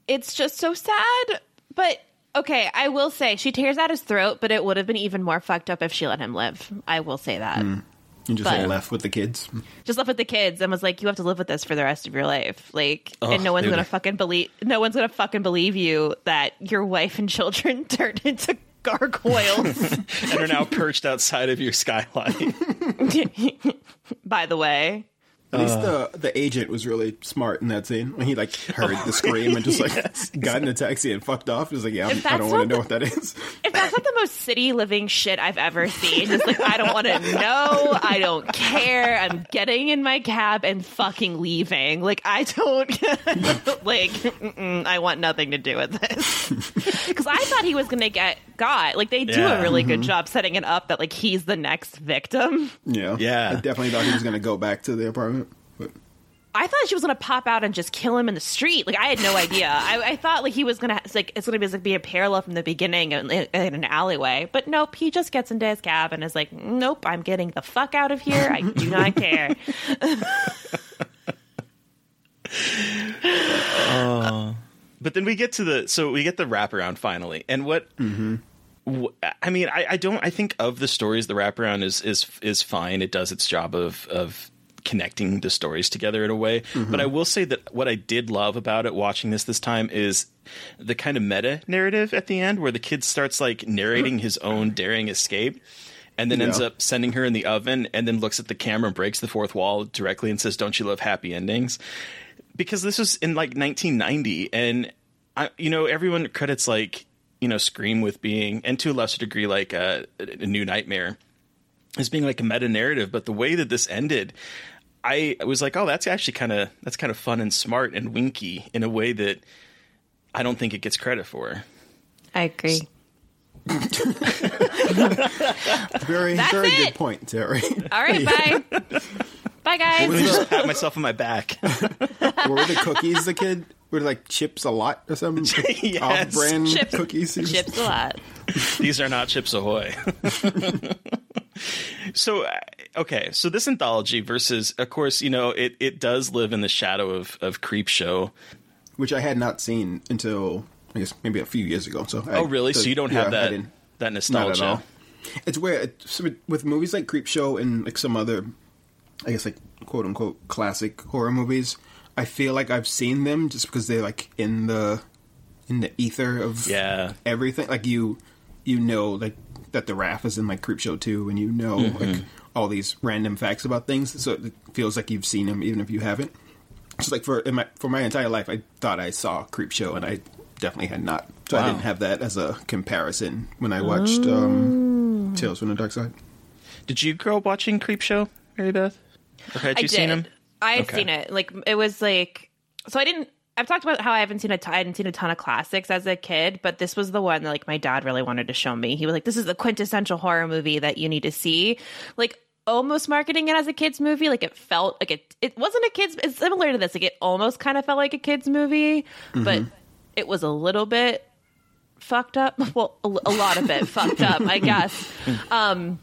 it's just so sad. But okay, I will say she tears out his throat, but it would have been even more fucked up if she let him live. I will say that. And just But- like left with the kids. Just left with the kids and was like, "You have to live with this for the rest of your life." Like, Oh, and no one's dude. gonna fucking believe. No one's gonna fucking believe you that your wife and children turned into gargoyles. and are now perched outside of your skyline. by the way, At least uh. the the agent was really smart in that scene when he like heard the oh, scream and just like got in a taxi and fucked off. He was like, "Yeah, I'm, I don't want to know what that is." if that's not the most city living shit I've ever seen, just like I don't want to know, I don't care. I'm getting in my cab and fucking leaving. Like I don't like. I want nothing to do with this because I thought he was gonna get got. Like they do Yeah. a really good mm-hmm. job setting it up that like he's the next victim. Yeah, Yeah. I definitely thought he was gonna go back to the apartment, but I thought she was gonna pop out and just kill him in the street. Like I had no idea. I, I thought like he was gonna like it's gonna be, like, be a parallel from the beginning in, in an alleyway. But nope, he just gets into his cab and is like, "Nope, I'm getting the fuck out of here. I do not care." Uh, but then we get to the so we get the wraparound finally, and what mm-hmm. wh- I mean, I, I don't. I think of the stories, the wraparound is is is fine. It does its job of of connecting the stories together in a way. Mm-hmm. But I will say that what I did love about it watching this this time is the kind of meta narrative at the end where the kid starts like narrating his own daring escape. And then ends up sending her in the oven, and then looks at the camera and breaks the fourth wall directly and says, "Don't you love happy endings?" because this was in like 1990 and I, you know everyone credits like you know scream with being and to a lesser degree like a, a new nightmare as being like a meta narrative but the way that this ended i was like oh that's actually kind of that's kind of fun and smart and winky in a way that i don't think it gets credit for I agree. very That's very it. good point, Terry. All right, bye, bye, guys. was just pat myself on my back What were the cookies the kid? Were they, like chips a lot or something? Yes. Off brand Chips- cookies. Chips a lot. These are not Chips Ahoy. So, uh, okay, so this anthology versus, of course, you know, it, it does live in the shadow of, of Creepshow. which I had not seen until I guess maybe a few years ago. So I, Oh, really? so you don't yeah, have I that that Not at nostalgia? all. It's where it's, with movies like Creepshow and like some other, I guess like quote unquote classic horror movies. I feel like I've seen them just because they're like in the in the ether of Yeah. everything. Like you you know like that the Raph is in like Creepshow too, and you know Mm-hmm. like all these random facts about things. So it feels like you've seen them even if you haven't. Just like for in my, for my entire life, I thought I saw Creepshow, and I definitely had not. So I didn't have that as a comparison when I watched um, Tales from the Darkside. Did you grow up watching Creepshow, Mary Beth? Or had I you did. seen him? I had Okay. seen it. Like it was like so. I didn't. I've talked about how I haven't seen a ton, I hadn't seen a ton of classics as a kid, but this was the one that like my dad really wanted to show me. He was like, "This is the quintessential horror movie that you need to see." Like almost marketing it as a kids movie. Like it felt like it. It wasn't a kids. It's similar to this. Like it almost kind of felt like a kids movie, but Mm-hmm. it was a little bit fucked up. Well, a, a lot of it fucked up, I guess. Um,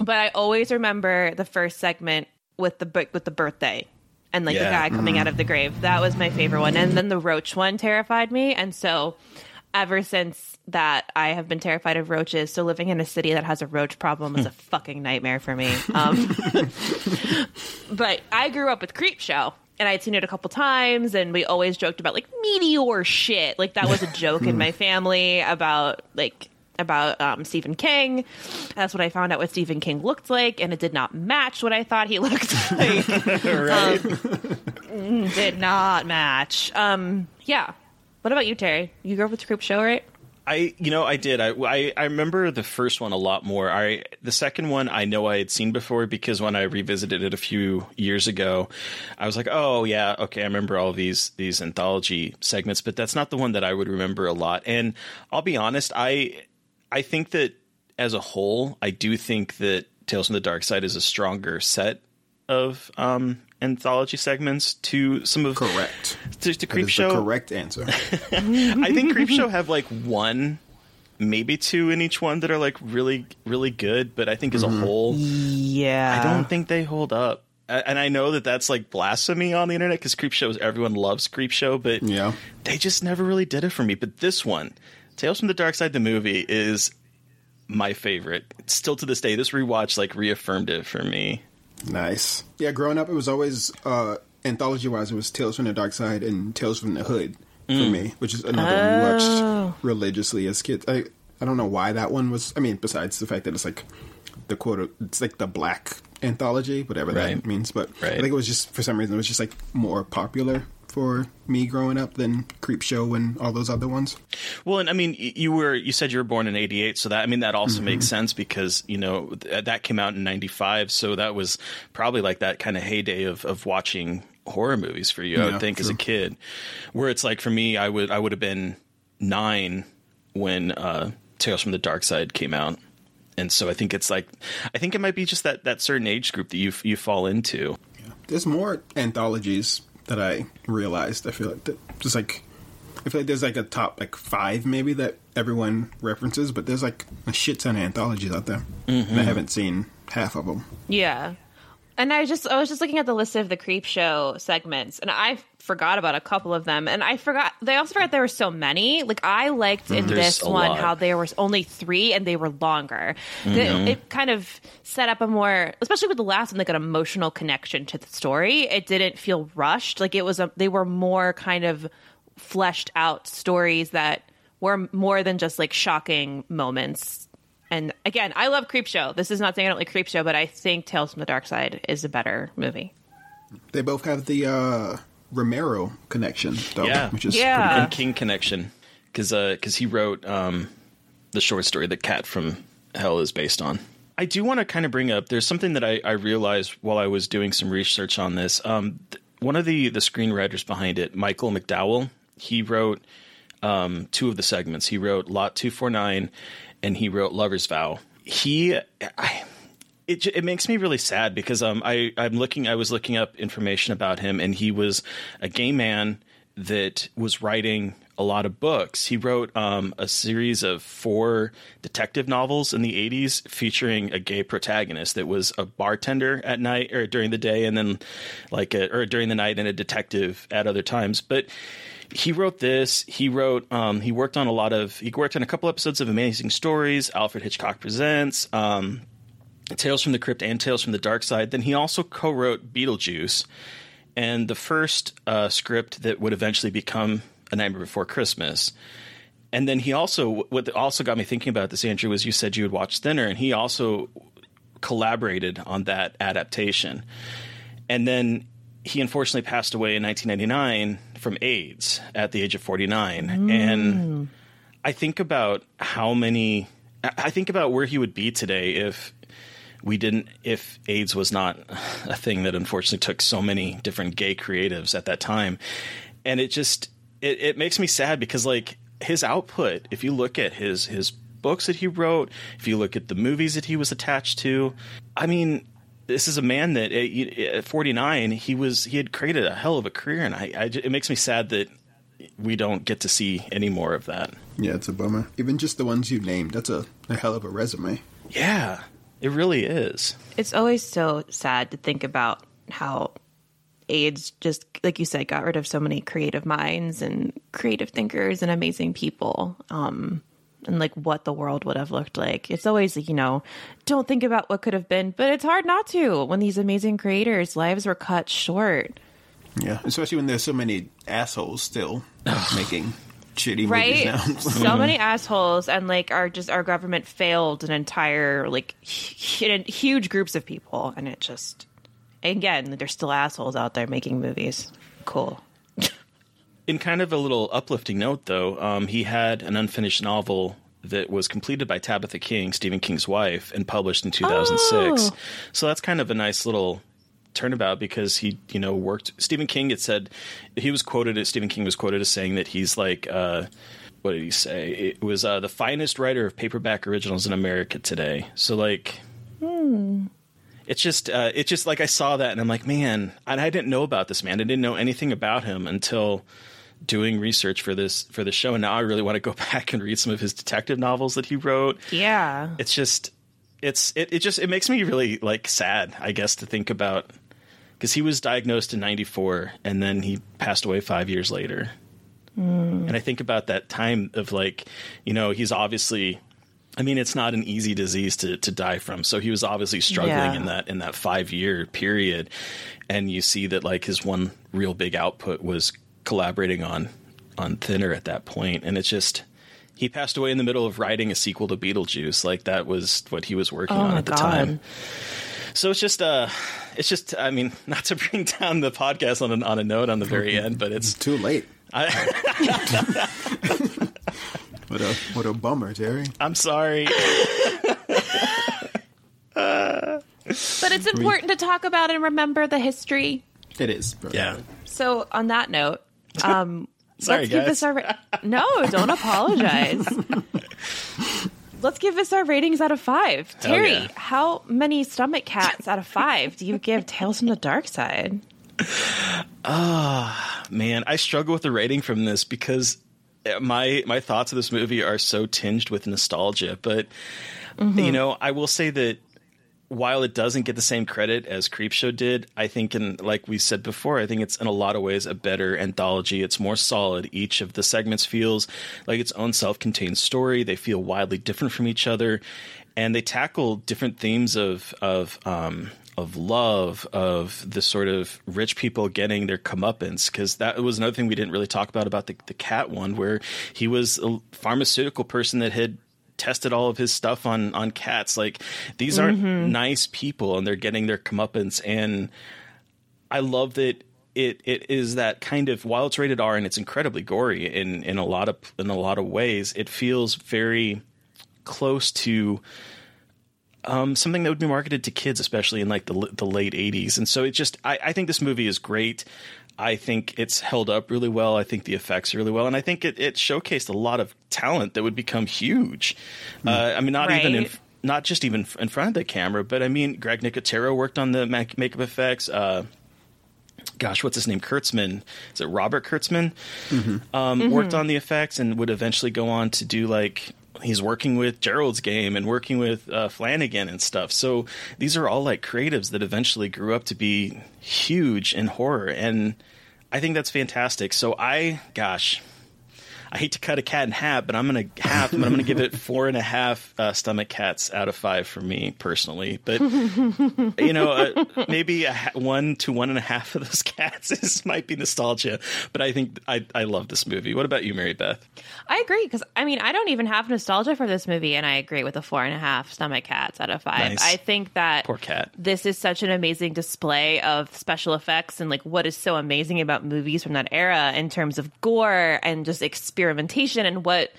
but I always remember the first segment with the with the birthday and like the guy coming out mm-hmm. of the grave. That was my favorite one, and then the roach one terrified me, and so ever since that, I have been terrified of roaches. So living in a city that has a roach problem is a hmm. fucking nightmare for me. Um, but I grew up with Creepshow. And I'd seen it a couple times, and we always joked about like meteor shit. Like that was a joke in hmm. my family about like about um, Stephen King. That's what I found out what Stephen King looked like, and it did not match what I thought he looked like. right? Um, did not match. Um, yeah. What about you, Terry? You grew up with the Creepshow, right? I, you know, I did. I, I, I remember the first one a lot more. I, the second one, I know I had seen before because when I revisited it a few years ago, I was like, oh yeah, okay, I remember all these these anthology segments, but that's not the one that I would remember a lot. And I'll be honest, I, I think that as a whole, I do think that Tales from the Darkside is a stronger set of um, anthology segments to some of Correct. to, to That Creepshow. the correct answer. I think Creepshow have like one, maybe two in each one that are like really, really good. But I think as a whole, Yeah. I don't think they hold up. And I know that that's like blasphemy on the internet because Creepshow, is everyone loves Creepshow, but Yeah. they just never really did it for me. But this one, Tales from the Darkside, the movie, is my favorite. Still to this day, this rewatch like reaffirmed it for me. Nice. Yeah, growing up, it was always uh, anthology wise. It was Tales from the Dark Side and Tales from the Hood for me, which is another one we watched religiously as kids. I I don't know why that one was. I mean, besides the fact that it's like the quote, it's like the black anthology, whatever Right. that means. But I think it was just for some reason it was just like more popular for me growing up than Creepshow and all those other ones. Well, and I mean, you were you said you were born in '88, so that I mean that also makes sense because you know th- that came out in '95, so that was probably like that kind of heyday of of watching horror movies for you. I would think as a kid, where it's like for me, I would I would have been nine when uh, Tales from the Darkside came out. And so I think it's like, I think it might be just that, that certain age group that you you fall into. Yeah. There's more anthologies that I realized. I feel like that just like I feel like there's like a top like five maybe that everyone references, but there's like a shit ton of anthologies out there. And I mm-hmm. haven't seen half of them. Yeah. And I just I was just looking at the list of the creepshow segments and I forgot about a couple of them and I forgot they also forgot there were so many. Like I liked in There's this one lot. how there was only 3 and they were longer. It, it kind of set up a more especially with the last one like an emotional connection to the story. It didn't feel rushed. Like it was a they were more kind of fleshed out stories that were more than just like shocking moments. And again, I love Creepshow. This is not saying I don't like Creepshow, but I think Tales from the Dark Side is a better movie. They both have the uh Romero connection though, Yeah. which is Yeah. pretty and King Connection because because he wrote um, the short story that Cat from Hell is based on. I do want to kind of bring up. There's something that I, I realized while I was doing some research on this. Um, th- one of the the screenwriters behind it, Michael McDowell, he wrote um, two of the segments. He wrote Lot Two Four Nine, and he wrote Lover's Vow. He. I, it, it makes me really sad because um I I'm looking I was looking up information about him and he was a gay man that was writing a lot of books. He wrote um a series of four detective novels in the 80s featuring a gay protagonist that was a bartender at night or during the day and then like a, or during the night and a detective at other times. But he wrote this. He wrote. Um, he worked on a lot of. He worked on a couple episodes of Amazing Stories. Alfred Hitchcock Presents. Um, Tales from the Crypt and Tales from the Darkside. Then he also co-wrote Beetlejuice, and the first uh, script that would eventually become A Nightmare Before Christmas. And then he also what also got me thinking about this, Andrew, was you said you would watch Thinner, and he also collaborated on that adaptation. And then he unfortunately passed away in 1999 from AIDS at the age of 49. And I think about how many. I think about where he would be today if we didn't if AIDS was not a thing that unfortunately took so many different gay creatives at that time. And it just it, it makes me sad because like his output, if you look at his his books that he wrote, if you look at the movies that he was attached to, I mean, this is a man that at, at 49 he was he had created a hell of a career, and I, I it makes me sad that we don't get to see any more of that. Yeah, it's a bummer. Even just the ones you named, that's a, a hell of a resume. Yeah, it really is. It's always so sad to think about how AIDS just, like you said, got rid of so many creative minds and creative thinkers and amazing people. Um, and like what the world would have looked like. It's always, you know, don't think about what could have been, but it's hard not to when these amazing creators' lives were cut short. Yeah, especially when there's so many assholes still making shitty right movies now. so many assholes and like our just our government failed an entire like hu- huge groups of people and it just again there's still assholes out there making movies cool In kind of a little uplifting note, though, um, he had an unfinished novel that was completed by Tabitha King, Stephen King's wife, and published in 2006. Oh. So that's kind of a nice little turnabout because he, you know, worked. Stephen King had said he was quoted. as Stephen King was quoted as saying that he's like. Uh, what did he say? It was uh, the finest writer of paperback originals in America today. So like, it's just uh, it's just like I saw that and I'm like, man, and I didn't know about this man. I didn't know anything about him until doing research for this for the show. And now I really want to go back and read some of his detective novels that he wrote. yeah It's just it's it, it just it makes me really like sad, I guess, to think about because he was diagnosed in '94 and then he passed away five years later. Hmm. And I think about that time of like, you know, he's obviously I mean, it's not an easy disease to, to die from. So he was obviously struggling Yeah. in that in that five year period. And you see that like his one real big output was collaborating on on Thinner at that point. And it's just he passed away in the middle of writing a sequel to Beetlejuice. Like that was what he was working Oh on at the God. time. So it's just uh it's just I mean, not to bring down the podcast on a, on a note on the very end, but it's Too late. I, What a what a bummer, Jerry. I'm sorry. but it's important to talk about and remember the history It is. Yeah. so on that note um Sorry, let's give guys. this our no don't apologize let's give this our ratings out of five Hell terry yeah. how many stomach cats out of five do you give tales from the darkside Oh, Man, I struggle with the rating from this because my my thoughts of this movie are so tinged with nostalgia. But mm-hmm. you know, I will say that while it doesn't get the same credit as Creepshow did, I think, and like we said before, I think it's in a lot of ways a better anthology. It's more solid. Each of the segments feels like its own self-contained story. They feel wildly different from each other, and they tackle different themes of of um, of love, of the sort of rich people getting their comeuppance. Because that was another thing we didn't really talk about about the, the cat one, where he was a pharmaceutical person that had tested all of his stuff on on cats. Like these aren't nice people, and they're getting their comeuppance. And I love that it it is that kind of while it's rated R and it's incredibly gory in in a lot of in a lot of ways, it feels very close to um, something that would be marketed to kids, especially in like the the late '80s. And so it just, I, I think this movie is great. I think it's held up really well. I think the effects are really well, and I think it, it showcased a lot of talent that would become huge. Uh, I mean, not even in, not just even in front of the camera, but I mean, Greg Nicotero worked on the mac- makeup effects. Uh, gosh, what's his name? Kurtzman. Is it Robert Kurtzman? Um, Worked on the effects and would eventually go on to do like he's working with Gerald's game and working with uh, Flanagan and stuff. So these are all like creatives that eventually grew up to be huge in horror, and I think that's fantastic. So I, gosh. I hate to cut a cat in half, but I'm gonna half. But I'm gonna give it four and a half uh, stomach cats out of five for me personally. But you know, uh, maybe a ha- one to one and a half of those cats is might be nostalgia. But I think I I love this movie. What about you, Mary Beth? I agree because I mean I don't even have nostalgia for this movie, and I agree with the four and a half stomach cats out of five. Nice. I think that Poor cat. this is such an amazing display of special effects and like what is so amazing about movies from that era in terms of gore and just experimentation and what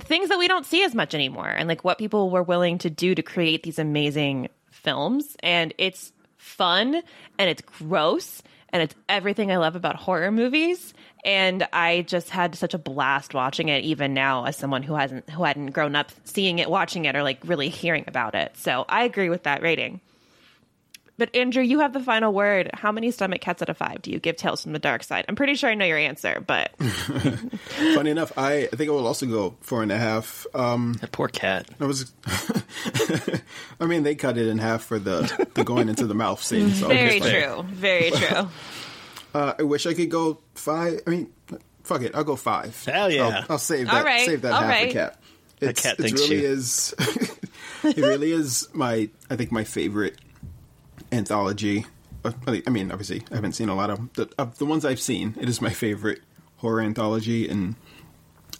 things that we don't see as much anymore and like what people were willing to do to create these amazing films. And it's fun and it's gross and it's everything I love about horror movies. And I just had such a blast watching it even now as someone who hasn't who hadn't grown up seeing it watching it or like really hearing about it. So I agree with that rating But Andrew, you have the final word. How many stomach cats out of five do you give Tales from the Darkside? I'm pretty sure I know your answer, but Funny enough, I, I think I will also go four and a half. Um, That poor cat. I was, I mean, they cut it in half for the the going into the mouth scene. So very it's like, true. Very true. Uh, I wish I could go five. I mean, fuck it, I'll go five. Hell yeah. I'll, I'll save that. right, Save that all half right. for cat. It's, cat it really you. is. it really is my. I think my favorite anthology. I mean, obviously, I haven't seen a lot of. The, of the ones I've seen. It is my favorite horror anthology, and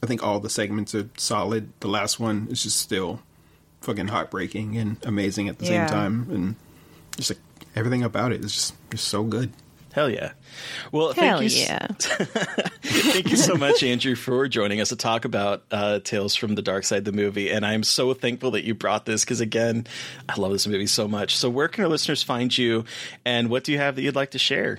I think all the segments are solid. The last one is just still fucking heartbreaking and amazing at the Yeah. same time, and just like everything about it is just just so good. Hell yeah. Well, Hell thank you, s- yeah. thank you so much, Andrew, for joining us to talk about uh, Tales from the Darkside, the movie. And I'm so thankful that you brought this because, again, I love this movie so much. So, where can our listeners find you, and what do you have that you'd like to share?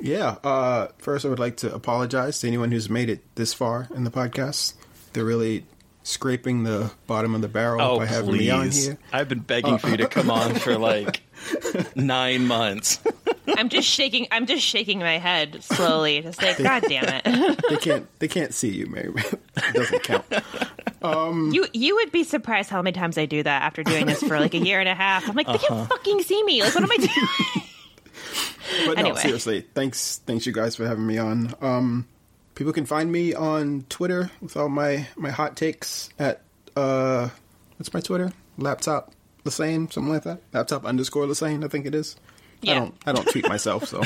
Yeah. Uh, first, I would like to apologize to anyone who's made it this far in the podcast. They're really scraping the bottom of the barrel Oh, by having me on here. I've been begging for you to come on for like nine months. I'm just shaking. I'm just shaking my head slowly, just like, God damn it! They can't. They can't see you, Mary. it doesn't count. you you would be surprised how many times I do that after doing this for like a year and a half. I'm like, they can't fucking see me. Like, what am I doing? But Anyway. no, seriously. Thanks. Thanks you guys for having me on. Um, people can find me on Twitter with all my my hot takes at uh, what's my Twitter? Laptop LaSane, something like that. Laptop underscore LaSane, I think it is. I don't I don't tweet myself, so.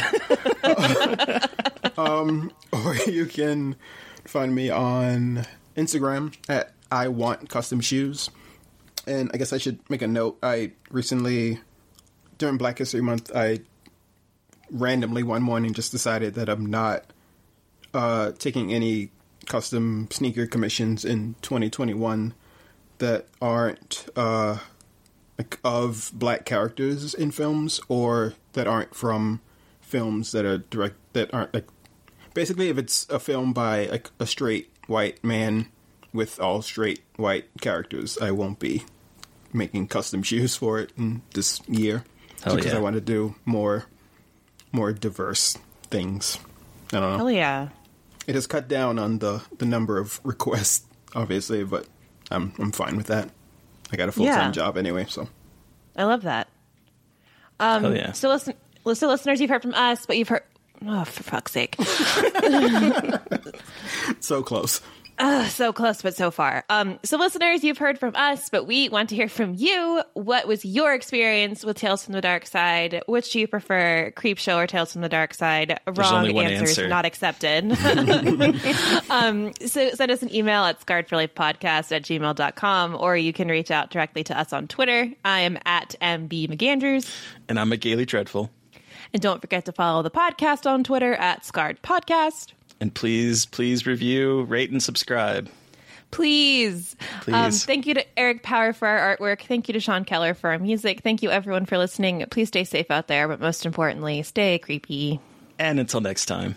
um, or you can find me on Instagram at I want custom shoes. And I guess I should make a note. I recently, during Black History Month, I randomly one morning just decided that I'm not uh, taking any custom sneaker commissions in 2021 that aren't uh, of black characters in films or that aren't from films that are direct that aren't like basically if it's a film by like a straight white man with all straight white characters, I won't be making custom shoes for it in this year Hell because yeah. I want to do more more diverse things. I don't know. Hell yeah! It has cut down on the the number of requests, obviously, but I'm I'm fine with that. I got a full time Yeah. job anyway, so I love that. Um, Hell yeah. So listen, so listeners, you've heard from us, but you've heard. Oh, for fuck's sake! so close. So close, but so far. Um, so listeners, you've heard from us, but we want to hear from you. What was your experience with Tales from the Darkside? Which do you prefer, Creepshow or Tales from the Darkside? Wrong answers answer. not accepted. um, so send us an email at scarredforlifepodcast at gmail.com, or you can reach out directly to us on Twitter. I am at MB McAndrews. And I'm a Gayly Dreadful. And don't forget to follow the podcast on Twitter at Scarred Podcast. And please, please review, rate, and subscribe. Please. Please. Um, thank you to Eric Power for our artwork. Thank you to Sean Keller for our music. Thank you, everyone, for listening. Please stay safe out there, but most importantly, stay creepy. And until next time.